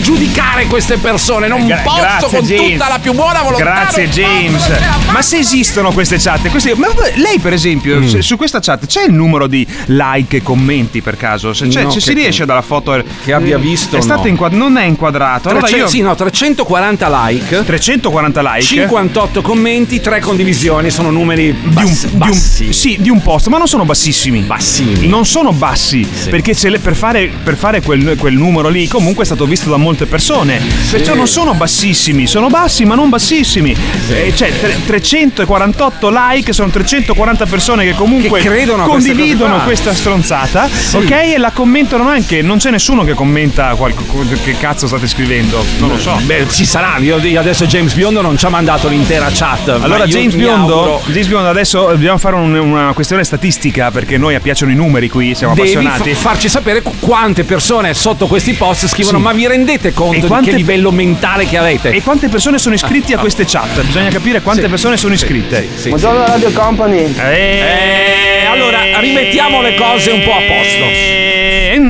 giudicare queste persone, non Gra- posso grazie, con James. tutta la più buona volontà. Grazie James. Ma se esistono queste chat, queste- ma lei per esempio Mm. su questa chat c'è il numero di like e commenti per caso? Se c'è, No, se si riesce dalla foto che abbia visto, È stato no. inquad- non è inquadrato. Allora Trecento- io Sì, no, 340 like, 340 like 58 commenti, 3 condivisioni, sono numeri di un, bassi, di un- bassi. sì, di un post, ma non sono bassissimi. Bassini. Non sono bassi, perché se le- per fare, per fare quel, quel numero lì comunque è stato visto da molte persone. Perciò non sono bassissimi, sono bassi ma non bassissimi. Eh, cioè tre- 348 like, sono 340 persone che comunque Che condividono questa stronzata, ok? E la commentano anche. Non c'è nessuno che commenta qualco- che cazzo state scrivendo. Non lo so. Beh, ci sarà. Io adesso James Biondo non ci ha mandato l'intera chat. Allora, James Biondo, James Biondo, adesso dobbiamo fare un- una questione statistica perché noi piacciono i numeri qui, siamo Devi appassionati. fa- farci sapere qu- quante persone sotto questi post scrivono: Sì. Ma vi rendete conto E di quante- che livello mentale che avete? E quante persone sono iscritti a queste chat? Bisogna capire quante Sì. persone sono iscritte. Buongiorno Radio Company. Eh, allora rimettiamo le cose un po' a posto.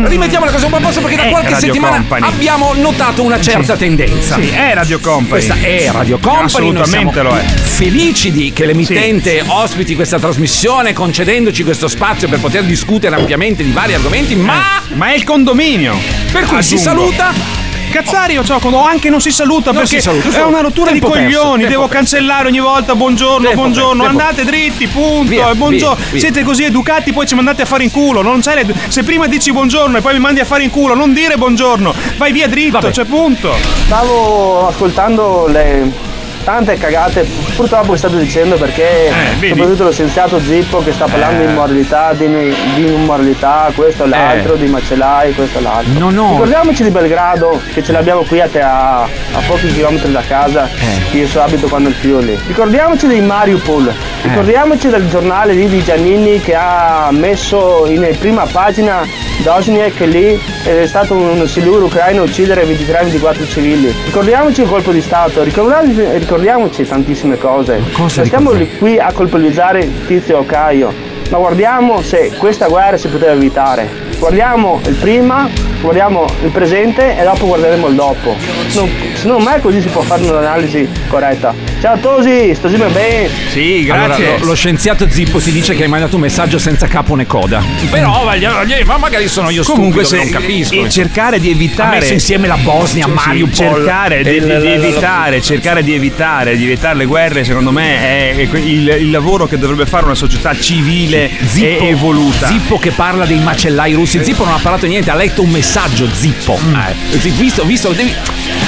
Rimettiamo le cose un po' a posto perché da Eh, qualche Radio settimana Company. abbiamo notato una certa Sì. tendenza. Sì, è Radio Company. Questa è Radio Company. Assolutamente lo è. Felici di che l'emittente ospiti questa trasmissione concedendoci questo spazio per poter discutere ampiamente di vari argomenti, ma Ma è il condominio. per cui si Aggiungo. saluta. Cazzario, ciao, o anche non si saluta Non perché si saluta, è una rottura di perso, coglioni. tempo Devo perso. cancellare ogni volta buongiorno, Tempo buongiorno. perso, tempo Andate dritti, punto. Via, e buongiorno. via, via. Siete così educati, poi ci mandate a fare in culo. Non c'è le- Se prima dici buongiorno e poi mi mandi a fare in culo, non dire buongiorno. Vai via dritto, cioè punto. Stavo ascoltando le tante cagate purtroppo che state dicendo perché Eh, soprattutto lo scienziato Zippo che sta parlando Eh. di immoralità, di, di immoralità, questo e l'altro, Eh. di macellai, questo e l'altro. No, no. Ricordiamoci di Belgrado che ce l'abbiamo qui a, te- a, a pochi chilometri da casa, Eh. io so abito quando il Friuli. Ricordiamoci dei Mariupol, ricordiamoci del giornale lì di Giannini che ha messo in prima pagina Dosniak lì è stato un siluro ucraino a uccidere 23-24 civili. Ricordiamoci il colpo di Stato, ricordiamoci, ricordiamoci tantissime cose. Cosa Non stiamo ricordiamo? qui a colpevolizzare Tizio o Caio, ma guardiamo se questa guerra si poteva evitare. Guardiamo il prima, guardiamo il presente e dopo guarderemo il dopo. Non, secondo me così si può fare un'analisi corretta. Ciao Tosi, sto sempre bene. Sì, Allora, lo, lo scienziato Zippo ti dice che hai mandato un messaggio senza capo né coda. Però, ma magari sono io Comunque, stupido se, non capisco. e insomma. cercare di evitare Ha messo insieme la Bosnia, Sì, sì, Mariupol. cercare di, di- la- di la- la- evitare, cercare di evitare, di evitare le guerre, secondo me è, il, il lavoro che dovrebbe fare una società civile Zippo, e evoluta. Zippo che parla dei macellai russi. Zippo non ha parlato niente, ha letto un messaggio. Zippo. Mm. Eh, sì, visto, visto, devi,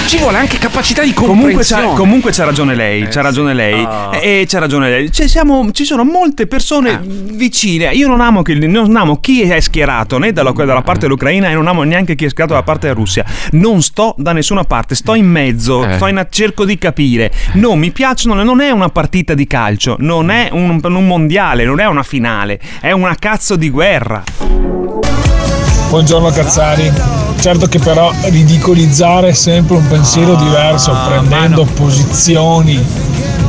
ci vuole anche capacità di Comunque c'ha, comprensione. comunque c'ha ragione lei, c'ha ragione lei. Ah. E c'ha ragione lei. Cioè, siamo- ci sono molte persone vicine. Io non amo, che- non amo chi è schierato né dalla, dalla parte dell'Ucraina e non amo neanche chi è schierato dalla parte della Russia. Non sto da nessuna parte, sto in mezzo, Eh. sto in, cerco di capire. Non mi piacciono, non è una partita di calcio, non è un, un mondiale, non è una finale, è una cazzo di guerra. Buongiorno Cazzari. Certo che però ridicolizzare è sempre un pensiero diverso, prendendo posizioni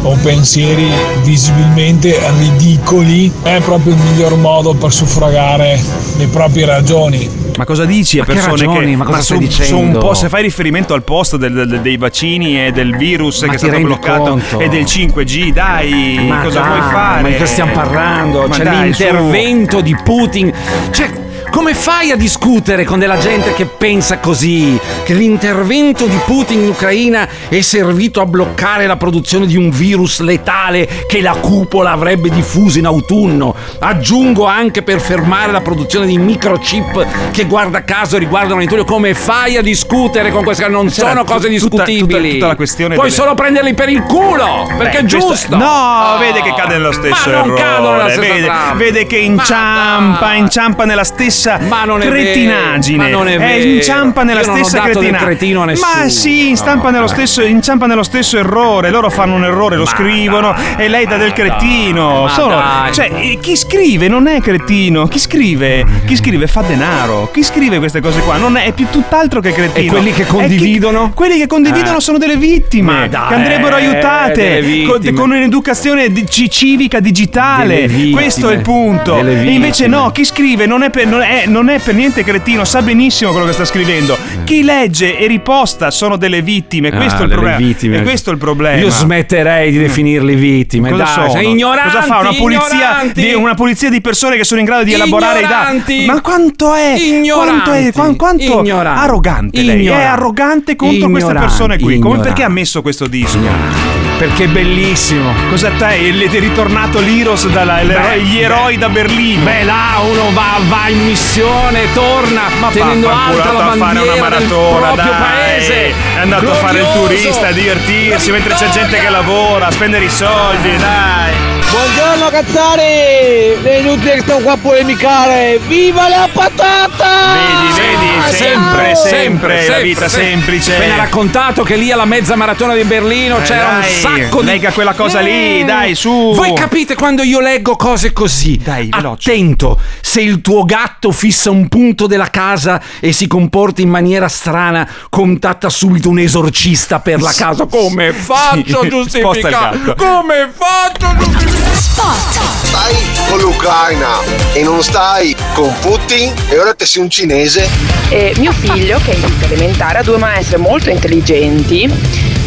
o pensieri visibilmente ridicoli, è proprio il miglior modo per suffragare le proprie ragioni. Ma cosa dici a Ma che persone ragioni? che Ma cosa su, stai su un dicendo? po' se fai riferimento al post del- del- dei vaccini e del virus Ma che è stato bloccato conto? e del 5G, dai, Ma cosa dai, vuoi fare? Ma di cosa stiamo parlando? Ma C'è dai, su. l'intervento di Putin. Cioè, come fai a discutere con della gente che pensa così? Che l'intervento di Putin in Ucraina è servito a bloccare la produzione di un virus letale che la cupola avrebbe diffuso in autunno. Aggiungo anche per fermare la produzione di microchip che guarda caso riguardano l'Antonio. Come fai a discutere con queste cose? Non C'era sono cose tut- tutta- discutibili. tutta- tutta la questione Puoi delle- solo prenderli per il culo, perché Beh, è giusto. No, vede che cade nello stesso ma non errore. cadono nella vede, vede che inciampa, inciampa nella stessa non è cretinaggine. vero, ma non è Eh, vero. inciampa nella Io stessa dato del cretinaggine. cretino a nessuno. Ma sì, No, nello dai. stesso, inciampa nello stesso errore. Loro fanno un errore, lo Ma scrivono dai, e lei dà del cretino. ma dai. cioè, eh, chi scrive non è cretino. Chi scrive, chi scrive fa denaro. Chi scrive queste cose qua non è, è più tutt'altro che cretino. E quelli che condividono? quelli che condividono Eh. sono delle vittime Ma dai, che andrebbero aiutate con, con un'educazione di- ci- civica digitale. Questo è il punto. E invece no, chi scrive non è, per, non, è, non è per niente cretino, sa benissimo quello che sta scrivendo. Chi legge e riposta sono delle vittime. Questo Ah, è il problema. vittime. E questo è il problema. Io smetterei di definirli vittime. Cosa dai, sono? ignoranti. Cosa fa una polizia, di, una polizia di persone che sono in grado di elaborare i Ignoranti. dati? Ma quanto è? Quanto è? Quan- Quanto arrogante lei? È Ignoranti. arrogante contro queste persone qui. Come perché ha messo questo disco? Perché è bellissimo. Cosa te? È ritornato l'Iros dalla Beh, gli eroi da Berlino. Beh, là uno va, va in missione, torna Ma tenendo alta la andato a fare bandiera una del maratona, proprio dai. paese. È andato a fare il Glorioso. turista, a divertirsi, mentre c'è gente che lavora, a spendere i soldi, dai. Buongiorno Cazzari! È inutile che stiamo qua a polemicare! Viva la patata! Vedi, vedi, sempre, sempre, la vita semplice. Appena raccontato che lì alla mezza maratona di Berlino Eh, c'era dai, un sacco di. lega quella cosa lì, Mm. dai, su. Voi capite quando io leggo cose così? Dai, Attento, se il tuo gatto fissa un punto della casa e si comporta in maniera strana, contatta subito un esorcista per la casa. Come faccio a giustificare? Come faccio a giustificare? Stai con l'Ucraina e non stai con Putin e ora te sei un cinese. E mio figlio, che è in quinta elementare, ha due maestre molto intelligenti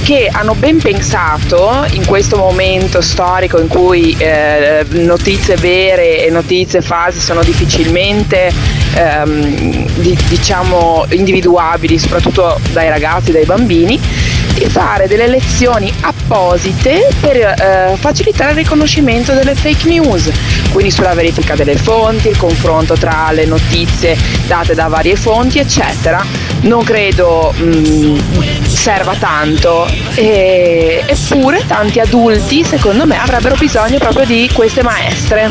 che hanno ben pensato in questo momento storico in cui eh, notizie vere e notizie false sono difficilmente ehm, di- diciamo individuabili soprattutto dai ragazzi, dai bambini fare delle lezioni apposite per eh, facilitare il riconoscimento delle fake news, quindi sulla verifica delle fonti, il confronto tra le notizie date da varie fonti, eccetera. Non credo mh, serva tanto, e- eppure tanti adulti, secondo me, avrebbero bisogno proprio di queste maestre.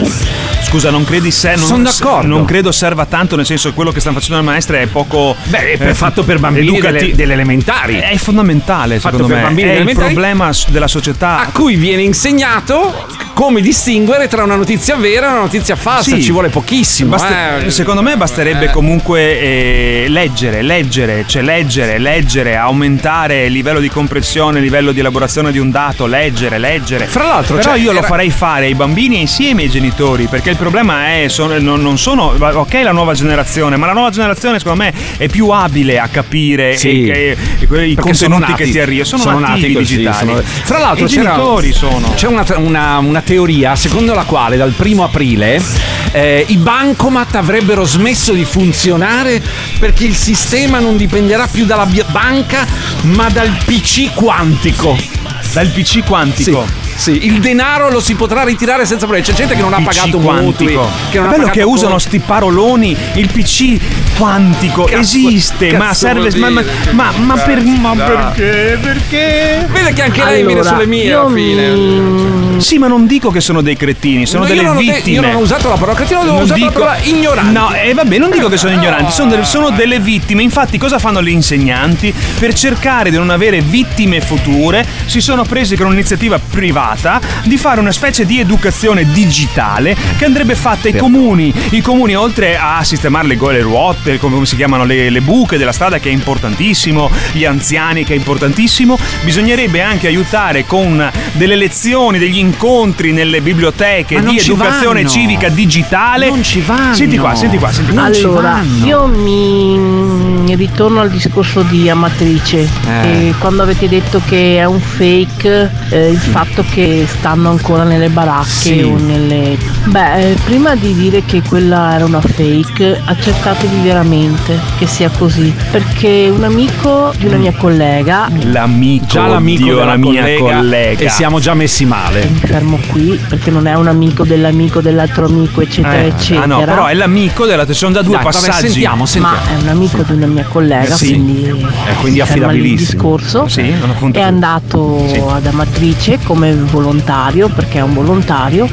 Scusa, non credi se non, Sono d'accordo. Non credo serva tanto, nel senso che quello che stanno facendo le maestre è poco. Beh, è eh, fatto per bambini educati- delle, delle elementari. È fondamentale, Fatto secondo per me. bambini è il elementari. problema s- della società. a cui viene insegnato come distinguere tra una notizia vera e una notizia falsa. Sì. Ci vuole pochissimo. Basta- eh. Secondo me basterebbe Eh. comunque eh, leggere, leggere, cioè leggere, leggere, aumentare il livello di comprensione, il livello di elaborazione di un dato, leggere, leggere. Fra l'altro, però cioè, io lo era- farei fare ai bambini insieme ai genitori, perché il problema è sono- non, non sono ok la nuova generazione, ma la nuova generazione secondo me è più abile a capire Sì. e- e- e i contenuti che ti arrivano, sono, sono nati digitali. sono- Fra l'altro i c'era- genitori sono C'è una, una- una teoria secondo la quale dal primo aprile eh, i bancomat avrebbero smesso di funzionare perché il sistema non dipenderà più dalla banca ma dal PC quantico. Dal PC quantico? Sì, sì, il denaro lo si potrà ritirare senza problemi. C'è gente che non ha PC pagato quantico. mutui. Che non è bello che usano conti. sti paroloni, il PC quantico esiste, ma cazzo serve. vuol Ma, ma, dire? ma, ma per, ma perché? Perché? Vede che anche lei viene Allora, sulle mie io alla fine. Sì, ma non dico che sono dei cretini, sono No, io delle non ho de- vittime. io non ho usato la parola cretino, ho usato la parola ignoranti. No, e vabbè, non dico che sono ignoranti, sono delle, sono delle vittime. Infatti, cosa fanno le insegnanti? Per cercare di non avere vittime future, si sono presi con un'iniziativa privata di fare una specie di educazione digitale che andrebbe fatta ai comuni. I comuni, oltre a sistemare le, go- le ruote, come si chiamano le, le buche della strada, che è importantissimo, gli anziani, che è importantissimo, bisognerebbe anche aiutare con delle lezioni, degli incontri nelle biblioteche di educazione vanno. civica digitale. Non ci vanno. Senti qua, senti qua, senti qua. allora, io mi ritorno al discorso di Amatrice. Eh. E quando avete detto che è un fake eh, il fatto che stanno ancora nelle baracche Sì. o nelle. Beh, eh, prima di dire che quella era una fake, accertatevi veramente che sia così. Perché un amico di una mia collega. L'amico, Già l'amico della la mia collega, collega. e siamo già messi male. Mi fermo qui perché non è un amico dell'amico dell'altro amico, eccetera, Eh, eccetera. Ah no, però è l'amico della. Ci sono già due Dai, vabbè, passaggi. sentiamo, sentiamo. Ma è un amico di una mia collega, Sì. quindi, Eh, quindi affidabilissimo. discorso. Sì, è andato Sì. ad Amatrice come volontario, perché è un volontario,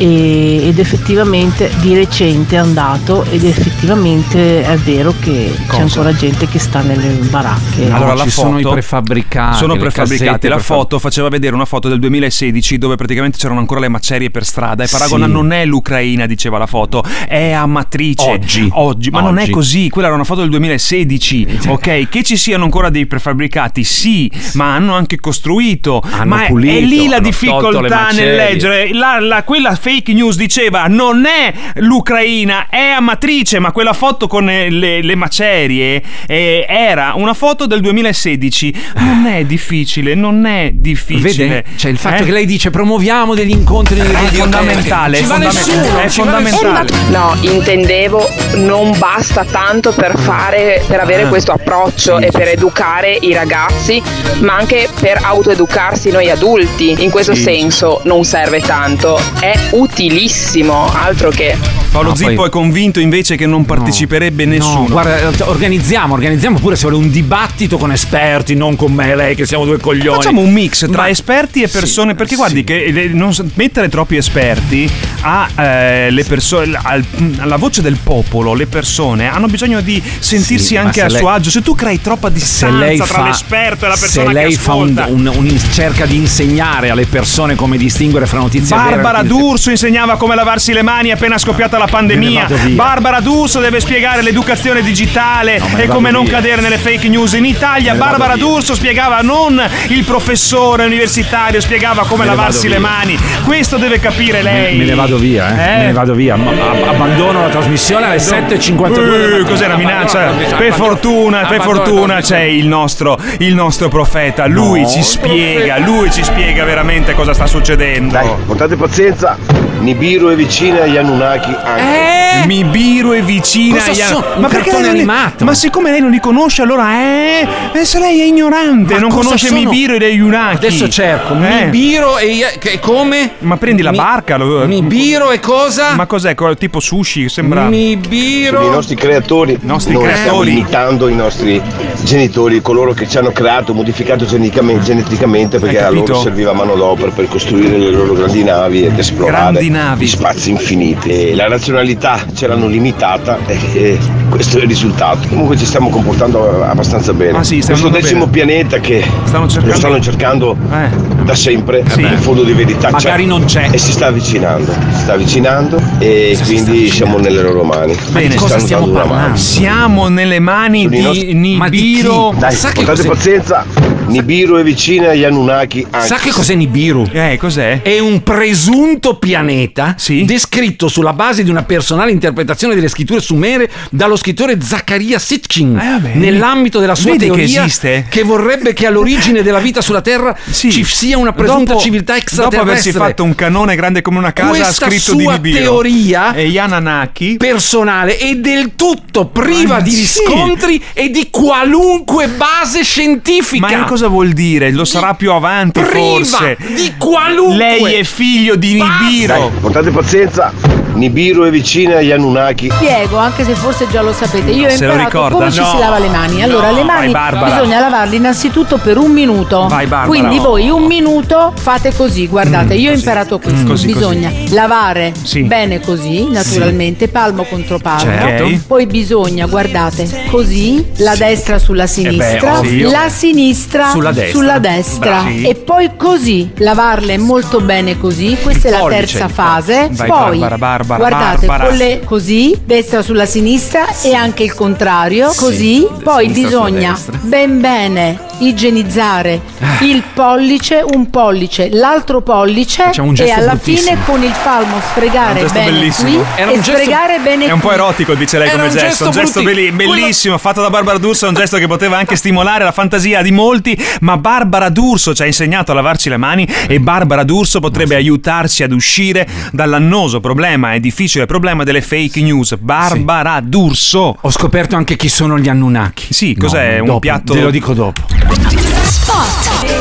e- ed effettivamente di recente è andato ed effettivamente è vero che c'è Cosa? ancora gente che sta nelle baracche. allora, la ci foto, sono i prefabbricati, Sono prefabbricati. La prefab- foto faceva vedere una foto del 2016 dove praticamente c'erano ancora le macerie per strada. E paragona Sì. non è l'Ucraina, diceva la foto, è a matrice. Oggi. Oggi. Ma non è Oggi. così. Quella era una foto del 2016. Ok, che ci siano ancora dei prefabbricati, sì, ma hanno anche costruito. Hanno ma è- pulito, è lì la difficoltà nel leggere. La- la- quella fake news diceva non è l'Ucraina, è a matrice, ma quella foto con eh, le, le macerie eh, era una foto del 2016. Non è difficile, non è difficile. Vede? Cioè il fatto Eh? che lei dice promuoviamo degli incontri nelle È biblioteche. fondamentale, è fondament- nessuno, è fondamentale. No, intendevo non basta tanto per fare per avere Ah. questo approccio Sì, e per educare i ragazzi, ma anche per autoeducarsi noi adulti. In questo Sì. senso non serve tanto, è utilissimo, altro che Paolo No, Zippo poi- è convinto invece che non parteciperebbe nessuno. No, guarda, eh, organizziamo, organizziamo pure se vuole un dibattito con esperti, non con me e lei che siamo due coglioni. Facciamo un mix tra Ma- esperti e persone, Sì, perché sì. guardi che eh, non mettere troppi esperti a eh, le persone, al- alla voce del popolo, le persone hanno bisogno di sentirsi Sì, anche se a lei- suo agio. Se tu crei troppa distanza tra fa, l'esperto e la persona se lei che fa un, un- un- cerca di insegnare alle persone come distinguere fra notizie vere e Barbara notizie- D'Urso insegnava come lavarsi le mani appena scoppiata la pandemia. Barbara D'Urso deve spiegare l'educazione digitale No, e come non via. cadere nelle fake news. In Italia vado Barbara via. D'Urso spiegava non il professore universitario, spiegava come Me lavarsi le via. mani. Questo deve capire lei. Me, me ne vado via, eh. Eh? Me ne vado via. Abbandono la trasmissione alle 7.52. Eh, del mattino. cos'era minaccia? La Per fortuna, per la fortuna c'è il nostro, il nostro profeta. Lui No, ci spiega, profeta. lui ci spiega veramente cosa sta succedendo. Dai, portate pazienza. Nibiru è vicina agli Anunnaki anche. Eh? Mibiru è vicina Cosa agli- sono? Un perché lei non li- animato. Ma siccome lei non li conosce, allora eh, eh, se lei è ignorante, Ma non conosce sono? Mibiru e dei Yunaki. Adesso cerco. Eh. Mibiro e che come? Ma prendi la Mi- barca, lo- Mibiro e cosa? Ma cos'è? Co- Tipo sushi, sembra. Sono i nostri creatori. Nostri Noi creatori. stiamo imitando i nostri genitori, coloro che ci hanno creato, modificato geneticamente, geneticamente perché a loro serviva manodopera per costruire le loro grandi navi ed esplorare Grandi navi. gli spazi infiniti. La razionalità ce l'hanno limitata e questo è il risultato. Comunque ci stiamo comportando abbastanza bene. Ah, sì, Questo decimo bene. pianeta che Stanno cercando- lo stanno cercando Eh. da sempre, Sì. in fondo di verità Magari non c'è. e si sta avvicinando, si sta avvicinando e quindi siamo nelle loro mani. Bene. Cosa stiamo parlando? Siamo nelle mani Sono di nostri- di Nibiru. Dai, che portate pazienza. Nibiru è vicina agli Anunnaki anche. Sa che cos'è Nibiru? Eh, cos'è? È un presunto pianeta Sì. descritto sulla base di una personale interpretazione delle scritture sumere dallo scrittore Zaccaria Sitchin Eh, nell'ambito della sua Vedi che teoria esiste? che vorrebbe che all'origine della vita sulla Terra Sì. ci sia una presunta Dopo- civiltà Dopo extraterrestre. aversi fatto un canone grande come una casa, ha Questa scritto di sua Nibiru. teoria E Yananaki. personale e del tutto priva Ma di sì. riscontri e di qualunque base scientifica. Ma cosa vuol dire? Lo sarà più avanti forse. di qualunque Lei è figlio di. Nibiru. Dai, portate pazienza. Nibiru è vicina agli Anunnaki. Spiego, anche se forse già lo sapete, io ho Se lo imparato come ci No. si lava le mani. Allora, No, le mani vai, bisogna lavarle innanzitutto per un minuto. Vai, Barbara. Quindi No. voi un minuto fate così, guardate, Mm, io ho così. imparato questo. Mm, così, bisogna così. lavare Sì. bene così, naturalmente, palmo contro palmo. Certo. Poi bisogna, guardate, così, la destra sulla sinistra, ovvio. la sinistra Sulla destra. sulla destra. E poi così, lavarle molto bene così. Questa è la pollice, terza il fase. Vai, Poi Barbara, Barbara, guardate Barbara. con le così, destra sulla sinistra e anche il contrario, così. Poi sinistra sulla bisogna ben bene igienizzare il pollice, un pollice, l'altro pollice e alla fine con il palmo sfregare gesto bene bellissimo. qui Era e un gesto- sfregare bene È un po' erotico, dice lei Era come un gesto. gesto Un gesto belli- bellissimo, fatto da Barbara D'Urso. È un gesto che poteva anche stimolare la fantasia di molti. Ma Barbara D'Urso ci ha insegnato a lavarci le mani. E Barbara D'Urso potrebbe aiutarci ad uscire dall'annoso problema e difficile problema delle fake news. Barbara D'Urso. Ho scoperto anche chi sono gli Anunnaki. Sì, cos'è? No, un dopo, piatto. Te lo dico dopo.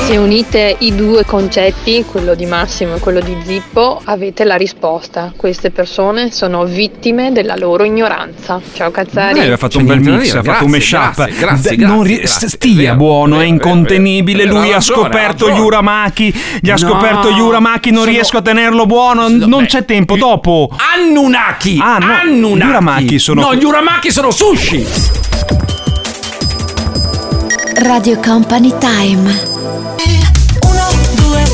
Se unite i due concetti, quello di Massimo e quello di Zippo, avete la risposta. Queste persone sono vittime della loro ignoranza. Ciao Cazzari. Eh, aveva fatto un bel mix, ha fatto un mashup. grazie, grazie, non ri- stia È vero, buono, è vero, incontenibile. è vero, Lui ha ha scoperto ha gli ragione. Uramaki. Gli ha No, scoperto gli Uramaki. Non sono- riesco a tenerlo buono. Non c'è tempo. Dopo. Anunnaki! Ah, no. Uramaki sono. No, gli Uramaki sono sushi! Radio Company Time.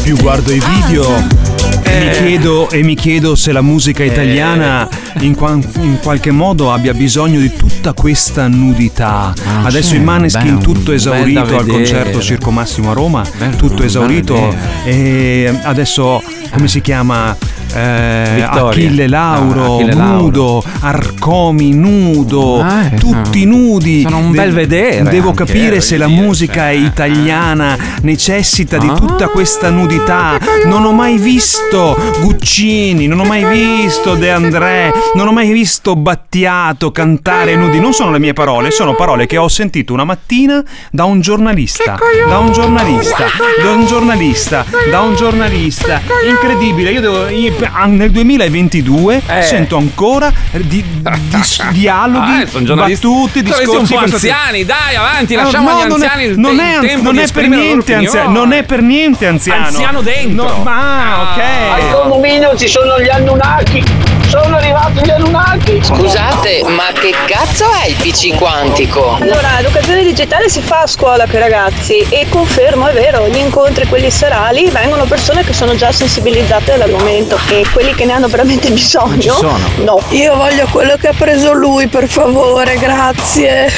Più guardo i video. E mi, chiedo, e mi chiedo se la musica italiana in, qua- in qualche modo abbia bisogno di tutta questa nudità. Adesso sì, i Maneskin tutto esaurito al concerto Circo Massimo a Roma, Bello, tutto esaurito. E adesso come si chiama? Eh. Achille Lauro, Achille nudo, Arcomi nudo, Ah, eh, tutti sono- nudi. sono un bel vedere Devo anche, capire eh, se la dire, musica è italiana necessita di Ah. tutta questa nudità. Non ho mai visto Guccini, non ho mai visto De André, non ho mai visto Battiato cantare nudi. Non sono le mie parole, sono parole che ho sentito una mattina da un giornalista. Da un giornalista, da un giornalista, da un giornalista. Incredibile, io devo. io- nel 2022 Eh. sento ancora di, di- dialoghi, Ah, sono giornalisti- battute, discorsi. un po' questa- anziani, dai, avanti, Ah, lasciamo no, agli non è- anziani non è, non per niente anziano, non è per niente anziano. Anziano dentro. No, ma ok. Al condominio ci sono gli Anunnaki. Sono arrivati gli Anunnaki. Scusate, ma che cazzo è il PC quantico? Allora, l'educazione digitale si fa a scuola per i ragazzi e confermo, è vero, gli incontri, quelli serali, vengono persone che sono già sensibilizzate all'argomento e quelli che ne hanno veramente bisogno. ci sono. No. Io voglio quello che ha preso lui, per favore, grazie.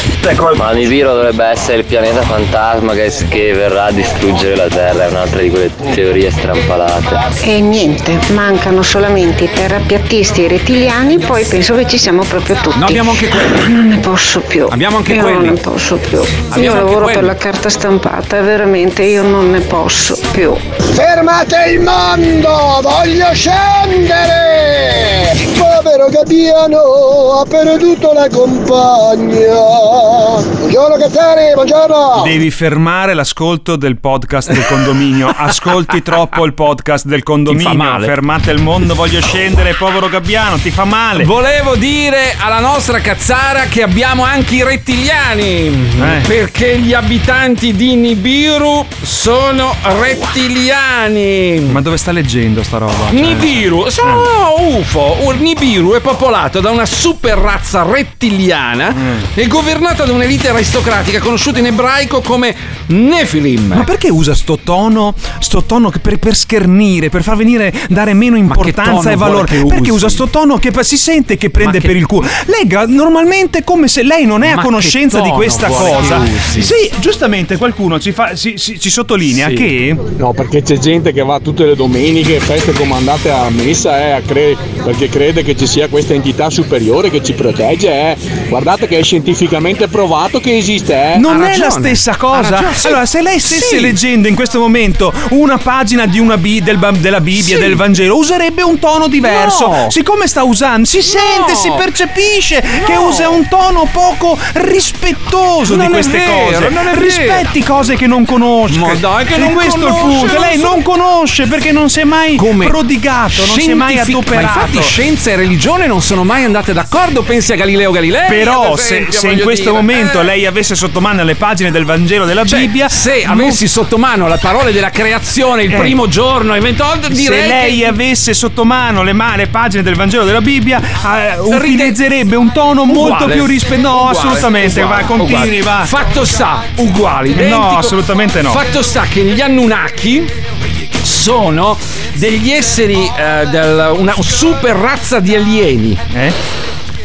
Ma Nibiru dovrebbe essere il pianeta fantasma che, che verrà a distruggere la Terra, è un'altra di quelle teorie strampalate. E niente, mancano solamente i terrapiattisti e i rettiliani, poi penso che ci siamo proprio tutti. No, abbiamo anche quelli. Non ne posso più. Abbiamo anche io quelli. non ne posso più. Abbiamo io lavoro quelli. per la carta stampata e veramente io non ne posso più. Fermate il mondo, voglio scendere! Povero Gabbiano, ha perduto la compagna. Buongiorno Cazzari, buongiorno! Devi fermare l'ascolto del podcast del condominio. Ascolti troppo il podcast del condominio. Ti fa male. Fermate il mondo, voglio scendere, povero Gabbiano, ti fa male. Volevo dire alla nostra cazzara che abbiamo anche i rettiliani. Eh. Perché gli abitanti di Nibiru sono rettiliani. Ma dove sta leggendo sta roba? Cioè- Nibiru, sono UFO. Un Nibiru è popolato da una super razza rettiliana e governata da un'elite aristocratica conosciuta in ebraico come Nephilim. Ma perché usa sto tono, sto tono per, per schernire, per far venire, dare meno importanza e valore? Perché usi? usa sto tono che si sente che prende che- per il culo? Lega normalmente come se lei non è a conoscenza di questa cosa. Sì, giustamente qualcuno ci, fa, ci, ci- ci sottolinea Sì. che. No, perché c'è gente che va tutte le domeniche, feste comandate a messa, eh, a cre- perché crede che ci sia questa entità superiore che ci protegge. Eh. Guardate che è scientificamente provato che esiste. Eh. Non Ha è la stessa cosa. ragione, sì. Allora, se lei stesse Sì. leggendo in questo momento una pagina di una bi- del ba- della Bibbia, Sì. del Vangelo, userebbe un tono diverso. No. Siccome sta usando, si sente, si percepisce che usa un tono poco rispettoso di Non è queste vero, cose. non è vero. Rispetti cose che non conosce. Ma dai, che E non questo è il conosce, punto. Lei non conosce perché non si è mai prodigato, non si è mai adoperato. Ma infatti Infatti, scienza e religione non sono mai andate d'accordo. Pensi a Galileo Galilei. Però ad se, esempio, se in questo dire. momento Eh. lei avesse sotto mano le pagine del Vangelo della Cioè, Bibbia, se non- avessi sotto mano le parole della creazione il Eh. primo giorno, eventualmente direi se lei che avesse sotto mano le, ma- le pagine del Vangelo della Bibbia, eh, utilizzerebbe un tono molto Uguale. più rispettoso. No, Uguale, assolutamente. uguale, va, continui, va. Fatto sta, uguali. No, identico. assolutamente no. Fatto sta che gli Anunnaki sono degli esseri, eh, del- una super razza di alieni.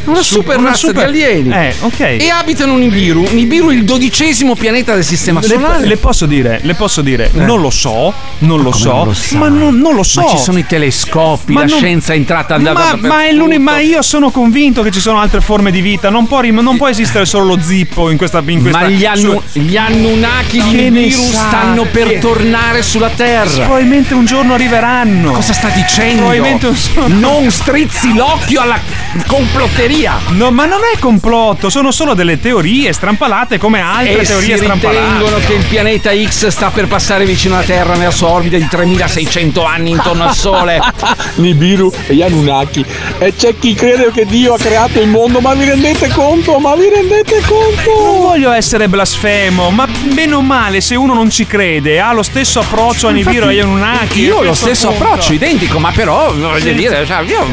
Una Su- super una razza super- di alieni. Eh, ok. E abitano Nibiru. Nibiru è il dodicesimo pianeta del sistema Le, solare. le posso dire, le posso dire, Eh. non lo so, non lo so, non lo ma non, non lo so. Ma ci sono i telescopi, Ma la non- scienza è entrata Ma, andata ma, è ma io sono convinto che ci sono altre forme di vita. Non può, non può esistere solo lo zippo in questa. In questa Ma gli, Annu- su- gli Anunnaki di Nibiru stanno per Che- tornare sulla Terra. Probabilmente un giorno arriveranno. Cosa sta dicendo? Probabilmente un giorno- Non strizzi l'occhio alla complotteria. No, ma non è complotto, sono solo delle teorie strampalate come altre E teorie si strampalate. ritengono che il pianeta X sta per passare vicino alla Terra nella sua orbita di 3600 anni intorno al Sole. Nibiru e gli Anunnaki. E c'è chi crede che Dio ha creato il mondo, ma vi rendete conto? Ma vi rendete conto? Non voglio essere blasfemo, ma bene o male, se uno non ci crede, ha lo stesso approccio a Nibiru e Anunnaki. Io ho lo stesso punto. approccio, identico, ma però voglio Sì. dire, cioè, io,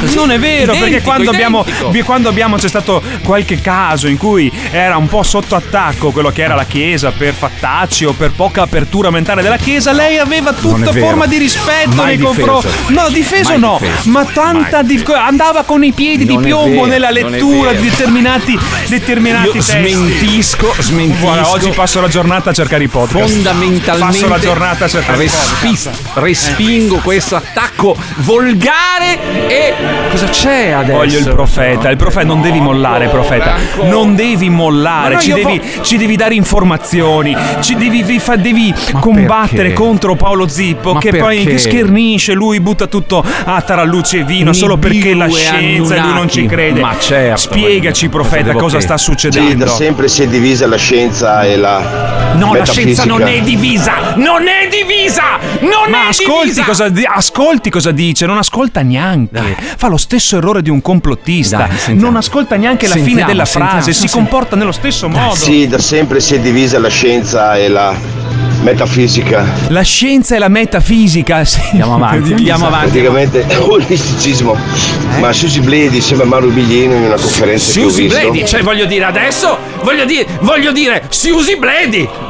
così, Non è vero, perché identico, quando abbiamo, identico. vi- quando abbiamo c'è stato qualche caso in cui era un po' sotto attacco quello che era la Chiesa per fattacci o per poca apertura mentale della Chiesa, lei aveva tutta forma di rispetto Mai nei confronti. No, difeso Mai no, difeso. ma tanta Mai di- andava con i piedi Non di piombo vero, nella lettura di determinati, determinati Io testi. smentisco, smentisco. Guarda, oggi passo la giornata a cercare i podcast. fondamentalmente Passo la giornata a cercare i respi- podcast. respingo questo attacco volgare e cosa c'è adesso? Voglio il profeta, il profeta non devi mollare, profeta. Non devi mollare, no, ci, devi, ci devi dare informazioni, ci devi, devi combattere perché? contro Paolo Zippo Ma che poi perché? schernisce, lui butta tutto a tarallucci e vino solo perché la scienza e lui non ci crede. Ma certo, Spiegaci, profeta, cosa sta Sì, da succedendo. sempre si è divisa la scienza e la No, la scienza non è divisa! Non è divisa! Non Ma è ascolti divisa! cosa, di- ascolti cosa dice, non ascolta neanche. Fa lo stesso errore di un complottista. Dai, sentiamo. non ascolta neanche la fine Sentiamo, della sentiamo, frase, si sì. comporta nello stesso modo. Sì, da sempre si è divisa la scienza e la metafisica. La scienza e la metafisica. Sì. Andiamo avanti, andiamo avanti. Praticamente è un misticismo. Ma Susi Bledi sembra Mauro Biglino in una conferenza che ho Susi visto. Bledi, cioè voglio dire adesso, voglio dire, voglio dire, Susi Bledi!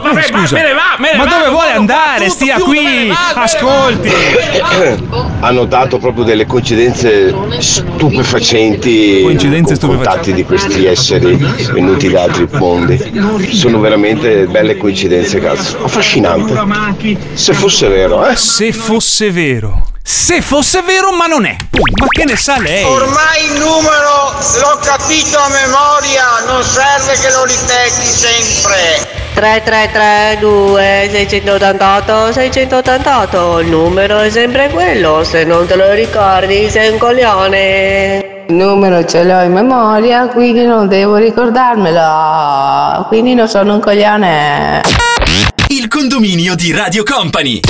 Vabbè, Eh, scusa. ma me ne va, me ne Ma va, dove vuole andare? tutto, Stia chiudo, qui, me ne ascolti. ha notato proprio delle coincidenze stupefacenti Coincidenze con contatti di questi esseri venuti da altri mondi. Sono veramente belle coincidenze, cazzo. Affascinante. Se fosse vero, eh? Se fosse vero. Se fosse vero, ma non è. Ma che ne sa lei? Ormai il numero l'ho capito a memoria, non serve che lo ripeti sempre. 3332 688 688 il numero è sempre quello se non te lo ricordi sei un coglione Il numero ce l'ho in memoria, quindi non devo ricordarmelo. Quindi non sono un coglione. Il condominio di Radio Company.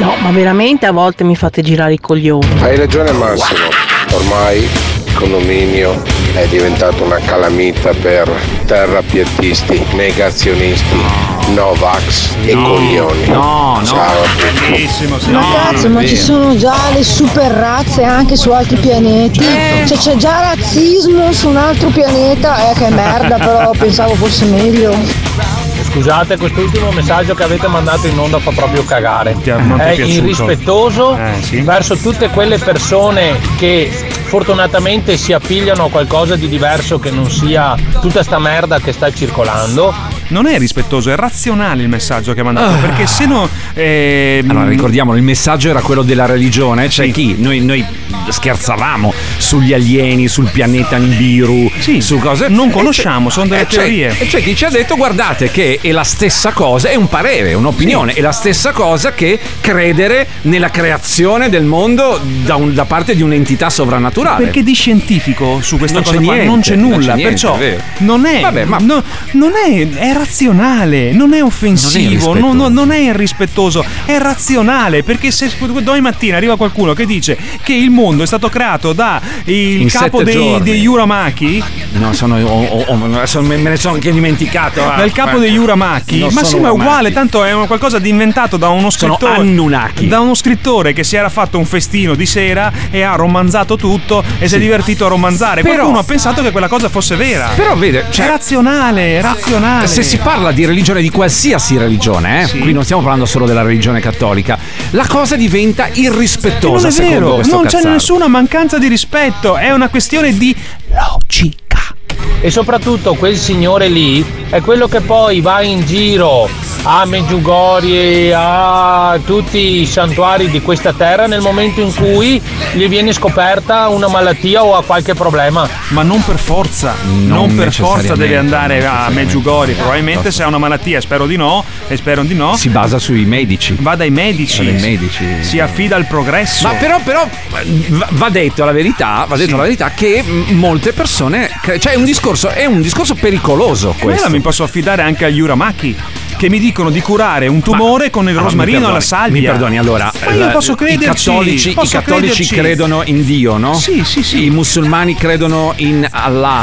No, ma veramente a volte mi fate girare i coglioni. Hai ragione Massimo, ormai condominio è diventato una calamita per terrapiattisti, negazionisti, Novax e coglioni. No, no. Ciao. Bellissimo, sì. Ma cazzo, ma ci sono già le super razze anche su altri pianeti? Cioè c'è già razzismo su un altro pianeta? Eh che merda però, pensavo fosse meglio. Scusate, quest'ultimo messaggio che avete mandato in onda fa proprio cagare. è È irrispettoso Eh, sì. verso tutte quelle persone che fortunatamente si appigliano a qualcosa di diverso che non sia tutta sta merda che sta circolando. Non è rispettoso, è razionale il messaggio che ha mandato. Ah. Perché se no. ehm, Allora, ricordiamolo, il messaggio era quello della religione. C'è chi? Noi, noi scherzavamo sugli alieni, sul pianeta Nibiru, su cose. non conosciamo, sono delle teorie. E c'è chi ci ha detto: guardate, che è la stessa cosa, è un parere, un'opinione, è la stessa cosa che credere nella creazione del mondo da, un- da parte di un'entità sovrannaturale. Perché di scientifico su questa Non cosa c'è qua niente, non c'è non c'è nulla, niente, perciò è non è, Vabbè, ma- no- non è, è razionale, non è offensivo, Non è non, non- è irrispettoso, è razionale. Perché se domani mattina arriva qualcuno che dice che il mondo è stato creato da il In capo dei, degli Uramaki, No, sono, oh, oh, oh, me ne sono anche dimenticato. ah. dal capo degli Uramaki, ma sì, ma è uguale, tanto è qualcosa di inventato da uno scrittore. Da uno scrittore che si era fatto un festino di sera e ha romanzato tutto e si è divertito a romanzare. Però- Qualcuno ha pensato che quella cosa fosse vera. Però vede, cioè- è razionale, è razionale. Se si parla di religione, di qualsiasi religione, eh, qui non stiamo parlando solo della religione cattolica, la cosa diventa E non irrispettosa è secondo vero, non c'è cazzaro. nessuna mancanza di rispetto, è una questione di logica. E soprattutto quel signore lì è quello che poi va in giro a Meggiugorje, a tutti i santuari di questa terra nel momento in cui gli viene scoperta una malattia o ha qualche problema. Ma non per forza, non, per forza deve andare a Meggiugori. Probabilmente se ha una malattia, spero di no, e spero di no. Si basa sui medici. Va dai medici. Va dai medici. Si affida al progresso. Ma però, però va- detto la verità, va detto la verità che molte persone, cioè è un discorso, è un discorso pericoloso Quello questo. mi posso affidare anche agli Uramaki. Che mi dicono di curare un tumore con il Ah, rosmarino alla salvia. Mi perdoni, allora. Ma io posso crederci. I cattolici, i posso cattolici crederci. credono in Dio, no? Sì, sì, sì. I musulmani credono in Allah.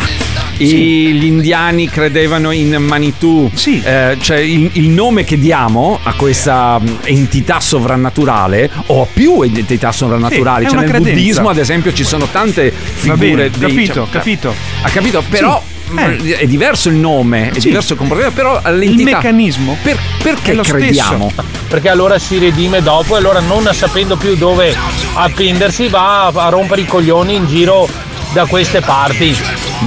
I- Gli indiani credevano in Manitou. Eh, cioè il, il nome che diamo a questa mh, entità sovrannaturale, o a più entità sovrannaturali. Sì, cioè nel credenza. buddismo, ad esempio, ci sono tante figure bene, dei- capito, cioè, capito. Ha capito? Però. Sì. Eh. È diverso il nome, è Sì. diverso il comportamento, però l'entità. Il meccanismo Per- perché è lo crediamo? stesso. Perché allora si redime dopo e allora non sapendo più dove appendersi va a, a rompere i coglioni in giro da queste parti.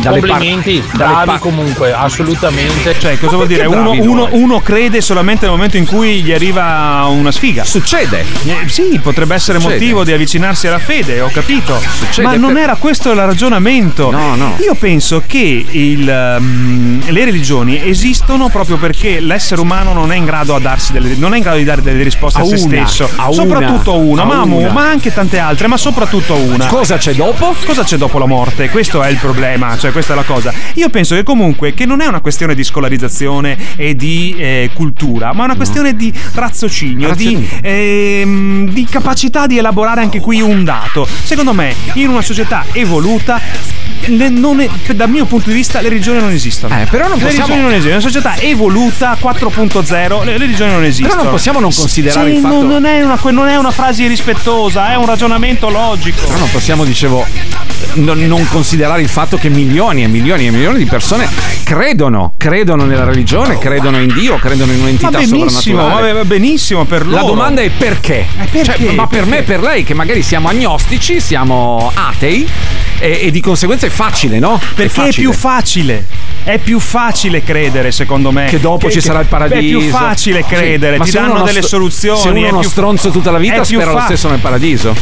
Dalle par- Complimenti, dalle bravi par- comunque, assolutamente. Cioè, cosa vuol dire? Uno, uno- uno crede solamente nel momento in cui gli arriva una sfiga. Succede. Eh, sì, potrebbe essere Succede. motivo di avvicinarsi alla fede, ho capito. Succede Ma non per- era questo il ragionamento. No, no. Io penso che il, mm, le religioni esistono proprio perché l'essere umano non è in grado, a darsi delle, non è in grado di dare delle risposte a, A se una, stesso. a una, soprattutto una, a ma, una. ma anche tante altre, ma soprattutto una. Cosa c'è dopo? Cosa c'è dopo la morte? Questo è il problema, cioè questa è la cosa. Io penso che comunque che non è una questione di scolarizzazione e di eh, cultura, ma è una questione di raziocinio, di, ehm, di capacità di elaborare anche qui un dato. Secondo me, in una società evoluta, le- non è- dal mio punto di vista, le religioni non esistono. Eh, però non le possiamo- religioni non esistono. In una società evoluta 4.0, le, le religioni non esistono. Però non possiamo non considerare Sì, il fatto- non, è una, non è una frase irrispettosa, è un ragionamento logico. Però non possiamo, dicevo, non, non considerare il fatto che milioni e milioni e milioni di persone credono, credono nella religione, credono in Dio, credono in un'entità benissimo, sovrannaturale. va benissimo per loro. La domanda è perché? perché? Cioè, ma per Perché? me e per lei, che magari siamo agnostici, siamo atei, e, e di conseguenza è facile, no? Perché è, facile. più facile. È più facile credere, secondo me. Che dopo ci sarà il paradiso. È più facile credere, Sì, ma ti danno è uno delle str- soluzioni. Se uno è è uno più- stronzo tutta la vita, è spera lo fa- stesso nel paradiso.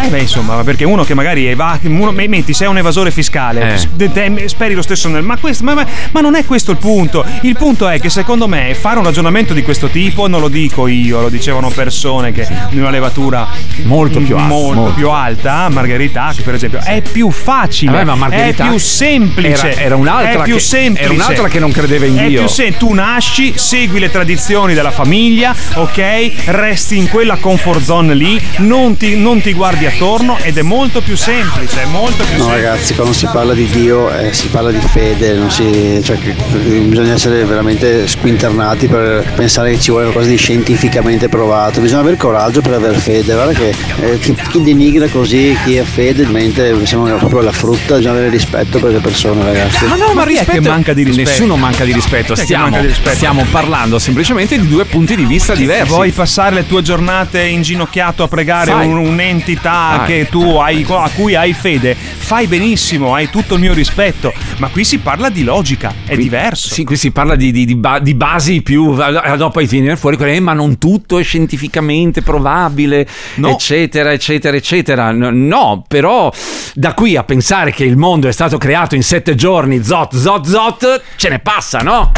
Eh beh, insomma, ma perché uno che magari va. Uno, metti, sei un evasore fiscale, Eh. speri lo stesso nel. Ma, questo- ma- ma- ma non è questo il punto. Il punto è che secondo me fare un ragionamento di questo tipo, non lo dico io, lo dicevano persone che di una levatura Molto più alta, molto molto. più alta, Margherita, che per esempio è più facile, Vabbè, ma Margherita è più semplice, era- era un'altra è più che- semplice. era un'altra che non credeva in È Dio. più sem- tu nasci, segui le tradizioni della famiglia, ok? Resti in quella comfort zone lì, non ti, non ti guardi attorno ed è molto più semplice, è molto più No semplice. ragazzi, quando si parla di Dio eh, si parla di fede, non si- cioè, che- bisogna essere veramente squinternati per pensare che ci vuole qualcosa di scientificamente provato, bisogna avere coraggio per avere fede, guarda che eh, chi, chi denigra così chi ha fede mente sembra proprio la frutta, bisogna avere rispetto per le persone ragazzi. Ma no, ma, chi è che rispetto manca di rispetto? Nessuno manca di rispetto. Stiamo, manca di rispetto? stiamo parlando semplicemente di due punti di vista diversi. Vuoi passare le tue giornate inginocchiato a pregare un- un'entità Fai. che tu hai, a cui hai fede? Fai benissimo, hai tutto il mio rispetto, ma qui si parla di logica, è diverso. Sì, qui si parla di, di- di ba- di basi più. Dopo poi viene fuori quelle, eh, ma non tutto è scientificamente probabile, No. eccetera, eccetera, eccetera. No, no, però da qui a pensare che il mondo è stato creato in sette giorni, zot, zot, zot, ce ne passa, no?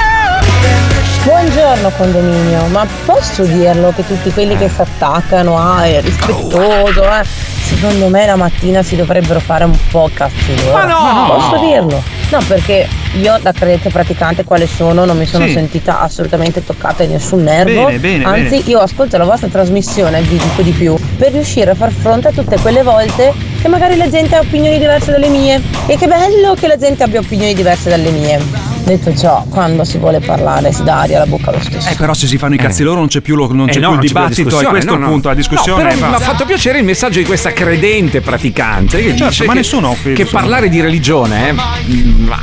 Buongiorno condominio, ma posso dirlo che tutti quelli che si attaccano a è rispettoso, eh, secondo me la mattina si dovrebbero fare un po' cazzi loro. Ma no! Posso dirlo? No, perché io da credente praticante quale sono, non mi sono Sì. sentita assolutamente toccata in nessun nervo. Bene, bene, Anzi, bene. io ascolto la vostra trasmissione, vi dico di più, per riuscire a far fronte a tutte quelle volte che magari la gente ha opinioni diverse dalle mie. E che bello che la gente abbia opinioni diverse dalle mie. Detto ciò, quando si vuole parlare si dà aria alla bocca lo stesso. Eh, però se si fanno i cazzi loro non c'è più, lo- non Eh c'è no, più non il dibattito, e discussione, questo no, no. appunto la discussione No, però mi ha fatto piacere il messaggio di questa credente praticante che Certo, dice ma che, nessuno che parlare di religione, eh,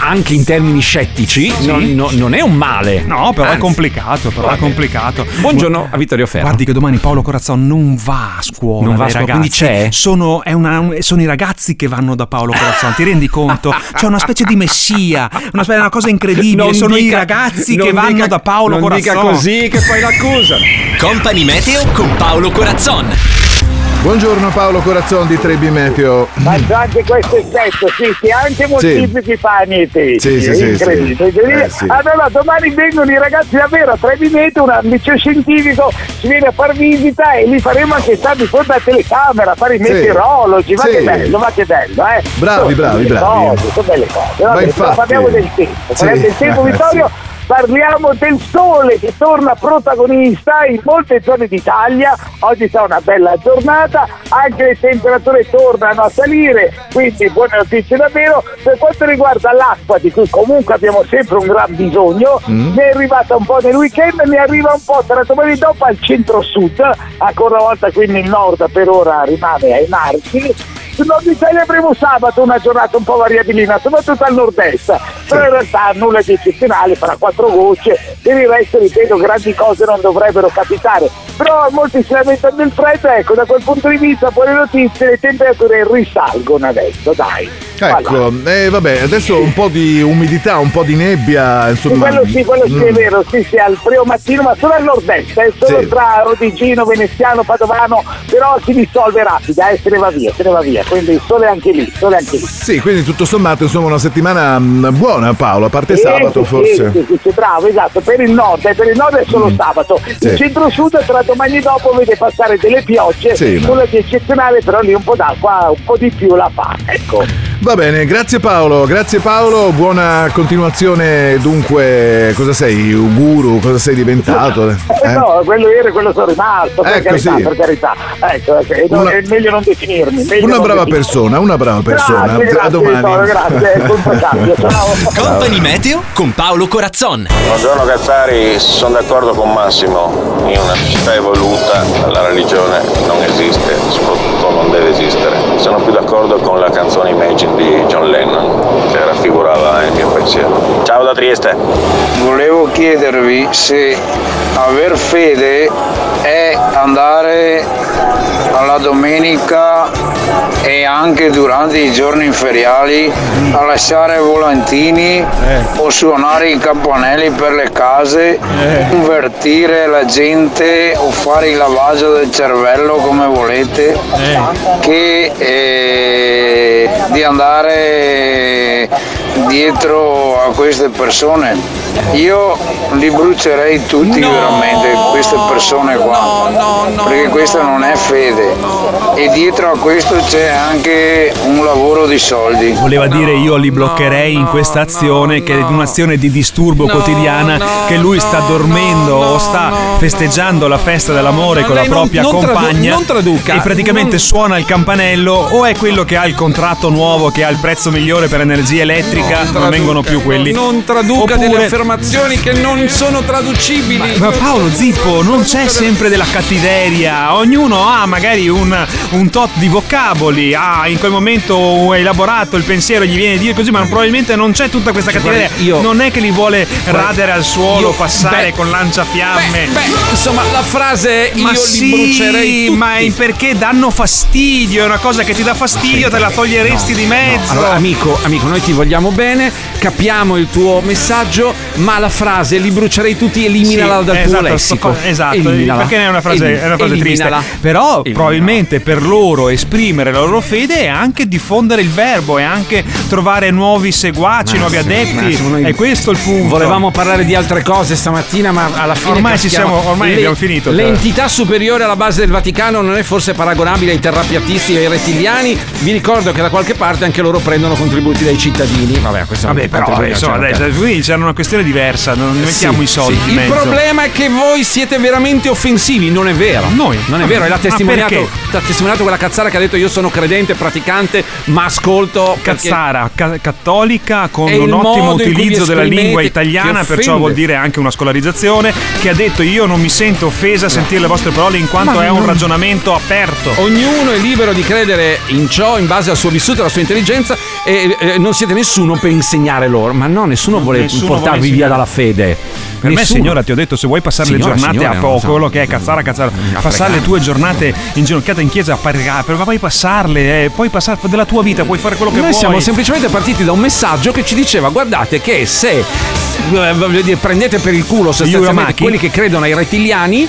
anche in termini scettici, Sì. non, no- non è un male. No, però è Anzi. complicato, però è complicato. Buongiorno a Vittorio Ferro. Guardi che domani Paolo Corazzon non va a scuola. Non va a scuola, ragazzi. quindi c'è? Sono, è una- sono i ragazzi che vanno da Paolo Corazzon, ti rendi conto? C'è una specie di messia, una, specie, una cosa incredibile. Non sono i dica- ragazzi non che vanno dica- da Paolo non Corazzon. dica così che poi l'accusano. Company Meteo con Paolo Corazzon. Buongiorno Paolo Corazzon di Trebi Meteo. Ma già anche questo effetto, sì, sì, anche moltiplichi pani e Sì, sì, sì, incredibile. sì. Eh, sì. Allora domani vengono i ragazzi davvero a tre minuti, un liceo scientifico ci viene a far visita e li faremo anche stare di fronte alla telecamera, fare i Sì. meteorologi, ma Sì. che bello, ma che bello, eh. Bravi, Sono bravi, bravi. Cose, sono belle cose. Ma Vabbè, infatti- però parliamo del tempo, Sì. parliamo del tempo Eh, Vittorio. Parliamo del sole che torna protagonista in molte zone d'Italia. Oggi sarà una bella giornata, anche le temperature tornano a salire, quindi buone notizie davvero. Per quanto riguarda l'acqua, di cui comunque abbiamo sempre un gran bisogno, Mm. ne è arrivata un po' nel weekend, ne arriva un po' tra domani e dopo al centro-sud, ancora una volta quindi il nord per ora rimane ai margini. Nord Italia avremo sabato una giornata un po' variabilina, soprattutto al nord-est, però in realtà nulla di eccezionale, farà quattro gocce, per il resto ripeto grandi cose non dovrebbero capitare. Però molti si lamentano del freddo, ecco da quel punto di vista buone notizie, le temperature risalgono adesso, dai. Ecco, eh, vabbè, adesso un po' di umidità, un po' di nebbia, Sì, insomma. quello sì, quello sì è vero, sì, sì, al primo mattino, ma solo al nord-est, eh, solo Sì. tra Rodigino, Veneziano, Padovano, però si dissolve rapida, eh, se ne va via, se ne va via, quindi il sole anche lì, sole anche lì. Sì, quindi tutto sommato insomma una settimana mm, buona Paolo, a parte Sì, sabato sì, forse. Sì, sì, bravo, esatto, per il nord, eh, per il nord è solo sabato. Sì. Il centro-sud tra domani dopo vede passare delle piogge, Sì, ma- nulla di eccezionale, però lì un po' d'acqua, un po' di più la fa, ecco. Va bene, grazie Paolo, grazie Paolo, buona continuazione. Dunque, cosa sei? Un guru? Cosa sei diventato? Eh, Eh? No, quello era e quello sono rimasto, per Ecco, carità, sì. per carità. Ecco, ok, no, Una- è meglio non definirmi. meglio Una non brava definirmi. persona, una brava persona. Grazie, a grazie, domani. Vittorio, grazie, ciao. Company Meteo con Paolo Corazzon. Buongiorno Cazzari, sono d'accordo con Massimo, in una società evoluta la religione non esiste, soprattutto non deve esistere. Sono più d'accordo con la canzone Imagine di John Lennon, che raffigurava il mio pensiero. Ciao da Trieste! Volevo chiedervi se aver fede è andare alla domenica e anche durante i giorni feriali a lasciare volantini o suonare i campanelli per le case, convertire la gente o fare il lavaggio del cervello come volete, che eh, di andare dietro a queste persone. Io li brucerei tutti veramente, queste persone qua, perché questa non è fede. E dietro a questo c'è anche un lavoro di soldi. Voleva dire io li bloccherei in questa azione che è un'azione di disturbo quotidiana che lui sta dormendo o sta festeggiando la festa dell'amore con la non- propria non tradu- compagna non traduca. e praticamente Non- suona il campanello o è quello che ha il contratto nuovo che ha il prezzo migliore per energia elettrica? Non, vengono più quelli. Non traduca Oppure- delle affermazioni che non sono traducibili. Ma Paolo Zippo, non c'è sempre della cattiveria, ognuno ha magari un, un tot di vocaboli, ha in quel momento elaborato il pensiero, gli viene a dire così, ma probabilmente non c'è tutta questa cattiveria. Io- non è che li vuole radere al suolo, io- passare beh, con lanciafiamme. Beh, insomma, la frase io ma li sì, brucerei tutti. ma è perché danno fastidio, è una cosa che ti dà fastidio, te la toglieresti di mezzo. Allora, amico, amico, noi ti vogliamo bene, capiamo il tuo messaggio, ma la frase li brucerei tutti, eliminala Sì, dal tuo esatto, lessico. sto- esatto, Eliminala. perché è una frase, Elim- è una frase triste. Però Eliminala. probabilmente per loro esprimere la loro fede è anche diffondere il verbo, è anche trovare nuovi seguaci, nuovi adepti. Massimo, noi è questo il punto. Volevamo parlare di altre cose stamattina, ma alla fine. Ormai ci siamo- ormai abbiamo finito. L'entità superiore alla base del Vaticano non è forse paragonabile ai terrapiattisti e ai rettiliani. Vi ricordo che da qualche parte anche loro prendono contributi dai cittadini. Vabbè, questo Vabbè, però insomma, cioè, qui c'era una questione diversa, non ne mettiamo Sì, i soldi. sì. in Il problema è che voi siete veramente offensivi, non è vero. Noi? Non è vero, e l'ha Ma testimoniato, l'ha testimoniato quella cazzara che ha detto io sono credente, praticante, ma ascolto. Cazzara, ca- cattolica con un ottimo utilizzo della lingua italiana, perciò vuol dire anche una scolarizzazione, che ha detto io non mi sento offesa a sentire le vostre parole in quanto Ma è un non- ragionamento aperto. Ognuno è libero di credere in ciò in base al suo vissuto e alla sua intelligenza e eh, non siete nessuno per insegnare loro. Ma no, nessuno vuole Nessuno portarvi vuole via dalla fede. Per me, Nessuno. signora, ti ho detto, se vuoi passare Signora, le giornate signora, a poco, so. quello che è cazzara, cazzara, A passare le tue giornate inginocchiata in chiesa a pregare, ma puoi passarle, eh, puoi passare della tua vita, puoi fare quello che Noi vuoi. siamo semplicemente partiti da un messaggio che ci diceva guardate che se eh, voglio dire, prendete per il culo sostanzialmente quelli che credono ai rettiliani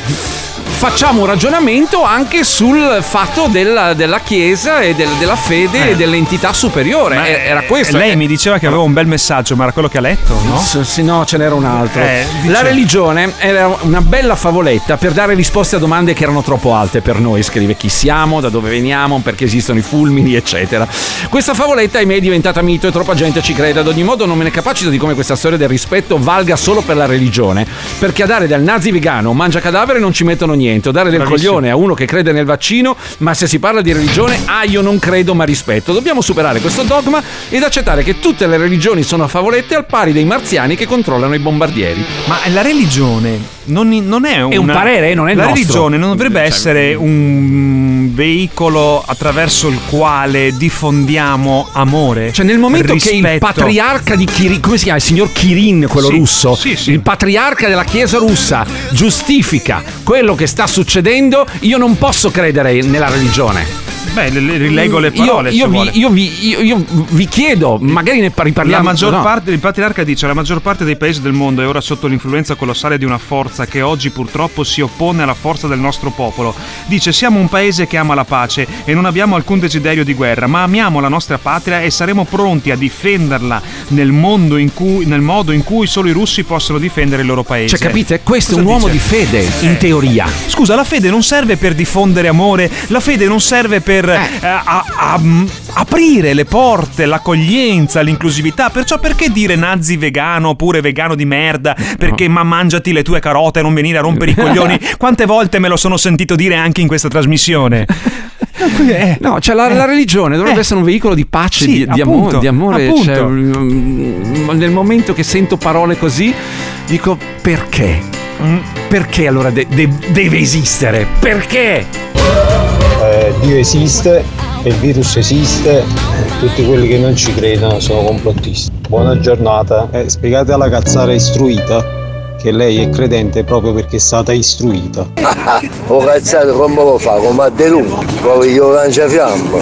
facciamo un ragionamento anche sul fatto della, della chiesa e del- della fede Eh. e dell'entità superiore Ma, Eh, era eh, questo Lei Eh, mi diceva che aveva un bel messaggio, ma era quello che ha letto, no? S- sì, no, ce n'era un altro. Eh, La religione era una bella favoletta per dare risposte a domande che erano troppo alte per noi. Scrive chi siamo, da dove veniamo, perché esistono i fulmini, eccetera. Questa favoletta, ahimè, è diventata mito e troppa gente ci crede. Ad ogni modo, non me ne capacito di come questa storia del rispetto valga solo per la religione. Perché a dare del nazi vegano mangia cadavere non ci mettono niente. O dare del Bravissimo. coglione a uno che crede nel vaccino, ma se si parla di religione, ah, io non credo, ma rispetto. Dobbiamo superare questo dogma ed accettare che tutte le religioni sono favolette al pari dei marziani che controllano i bombardieri. Ma la religione non, non è un È un parere, non è La nostro. religione non dovrebbe Cioè, essere un veicolo attraverso il quale diffondiamo amore. Cioè, nel momento che il rispetto. patriarca di Kirin, come si chiama? Il signor Kirin, quello Sì, russo, sì, sì. il patriarca della chiesa russa giustifica quello che sta succedendo, io non posso credere nella religione. Beh, le- le- rilego le parole. Io, io vi, io vi- io- vi chiedo, magari ne par- La riparliamo. maggior no. parte, il patriarca dice, la maggior parte dei paesi del mondo è ora sotto l'influenza colossale di una forza che oggi purtroppo si oppone alla forza del nostro popolo. Dice, siamo un paese che ama la pace e non abbiamo alcun desiderio di guerra, ma amiamo la nostra patria e saremo pronti a difenderla nel, mondo in cui, nel modo in cui solo i russi possono difendere il loro paese. Cioè, capite? Questo Cosa è un uomo dice? di fede, in teoria. Scusa, la fede non serve per diffondere amore, la fede non serve per eh, a- a- mm, aprire le porte, l'accoglienza, l'inclusività. Perciò perché dire nazi vegano oppure vegano di merda? Perché ma mangiati le tue carote e non venire a rompere i coglioni? Quante volte me lo sono sentito dire anche in questa trasmissione? Eh, No, cioè la, la religione dovrebbe Eh. essere un veicolo di pace, Sì, di, di amore. appunto, Di amore cioè, mm, nel momento che sento parole così, dico perché? Mm. Perché allora de- de- deve esistere? Perché? Eh, Dio esiste, il virus esiste, tutti quelli che non ci credono sono complottisti. Buona giornata. Eh, spiegate alla cazzara istruita che lei è credente proprio perché è stata istruita. O cazzato come lo fa? Come a De Lungo, poi io lancia fiamma.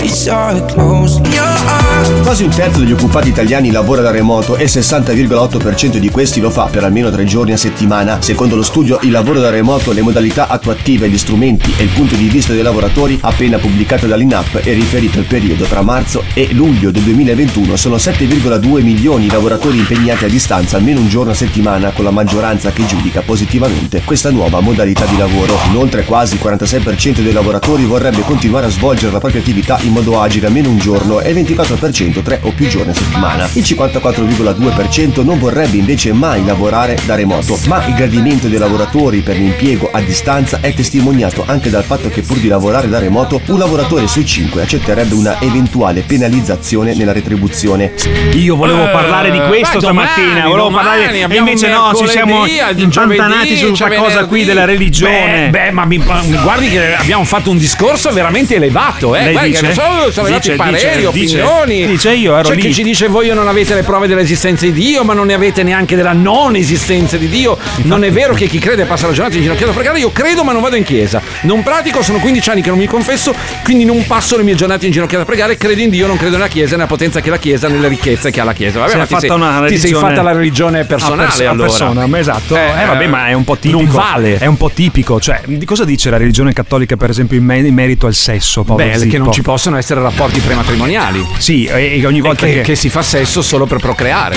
Quasi un terzo degli occupati italiani lavora da remoto e il 60,8% di questi lo fa per almeno tre giorni a settimana. Secondo lo studio Il lavoro da remoto, le modalità attuative, gli strumenti e il punto di vista dei lavoratori appena pubblicato dall'INAP e riferito al periodo tra marzo e luglio del 2021 sono 7,2 milioni i lavoratori impegnati a distanza almeno un giorno a settimana con la maggioranza che giudica positivamente questa nuova modalità di lavoro. Inoltre quasi il 46% dei lavoratori vorrebbe continuare a svolgere la propria attività in modo agile almeno un giorno e il 24% tre o più giorni a settimana. Il 54,2% non vorrebbe invece mai lavorare da remoto, ma il gradimento dei lavoratori per l'impiego a distanza è testimoniato anche dal fatto che pur di lavorare da remoto un lavoratore su cinque accetterebbe una eventuale penalizzazione nella retribuzione. Io volevo Eh, parlare di questo beh, stamattina, domani, volevo domani, parlare e invece no, ci siamo mercoledì, impantanati giovedì, su questa cosa qui della religione. Beh, beh, ma mi, guardi che abbiamo fatto un discorso veramente elevato, eh. Lei Guardi dice? che sono, sono Dice, pareri, dice, dice. opinioni. Dice, io ero C'è lì. chi ci dice voi non avete le prove dell'esistenza di Dio, ma non ne avete neanche della non esistenza di Dio. non è vero che chi crede passa la giornata in ginocchio a pregare. Io credo, ma non vado in chiesa. Non pratico, sono 15 anni che non mi confesso, quindi non passo le mie giornate in ginocchio a pregare. Credo in Dio, non credo nella chiesa, nella potenza che ha la chiesa, nelle ricchezze che ha la chiesa. Vabbè, Si ma ti sei, ti sei fatta la religione a personale perso- a allora. persona, ma esatto. Eh, vabbè, ma è un po' tipico. Non vale. È un po' tipico, cioè, di cosa dice la religione cattolica, per esempio, in, me- in merito al sesso, Beh, che non ci possono essere rapporti prematrimoniali. Sì, e, e ogni volta che, che, che si fa sesso solo per procreare.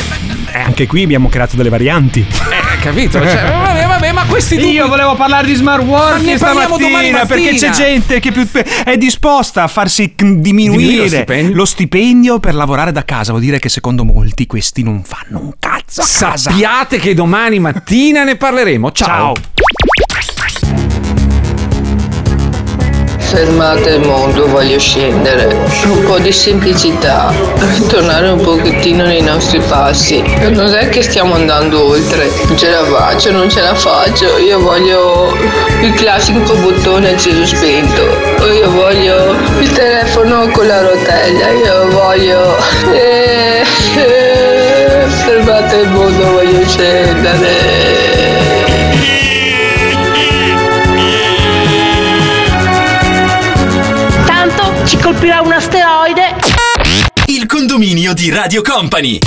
Eh, anche qui abbiamo creato delle varianti. Eh, capito? Cioè, vabbè, ma questi dubbi- Io volevo parlare di smart Ma working ne parliamo domani stamattina perché c'è gente che più- è disposta a farsi diminuire, Diminuire lo stipendio? lo stipendio per lavorare da casa. Vuol dire che secondo molti questi non fanno un cazzo a casa. Sappiate che domani mattina ne parleremo. Ciao. Fermate il mondo, voglio scendere. Un po' di semplicità, tornare un pochettino nei nostri passi. Non è che stiamo andando oltre, non ce la faccio, non ce la faccio. Io voglio il classico bottone acceso spento. Io voglio il telefono con la rotella. Io voglio. Eh, eh, fermate il mondo, voglio scendere. Ci colpirà un asteroide. Il condominio di Radio Company.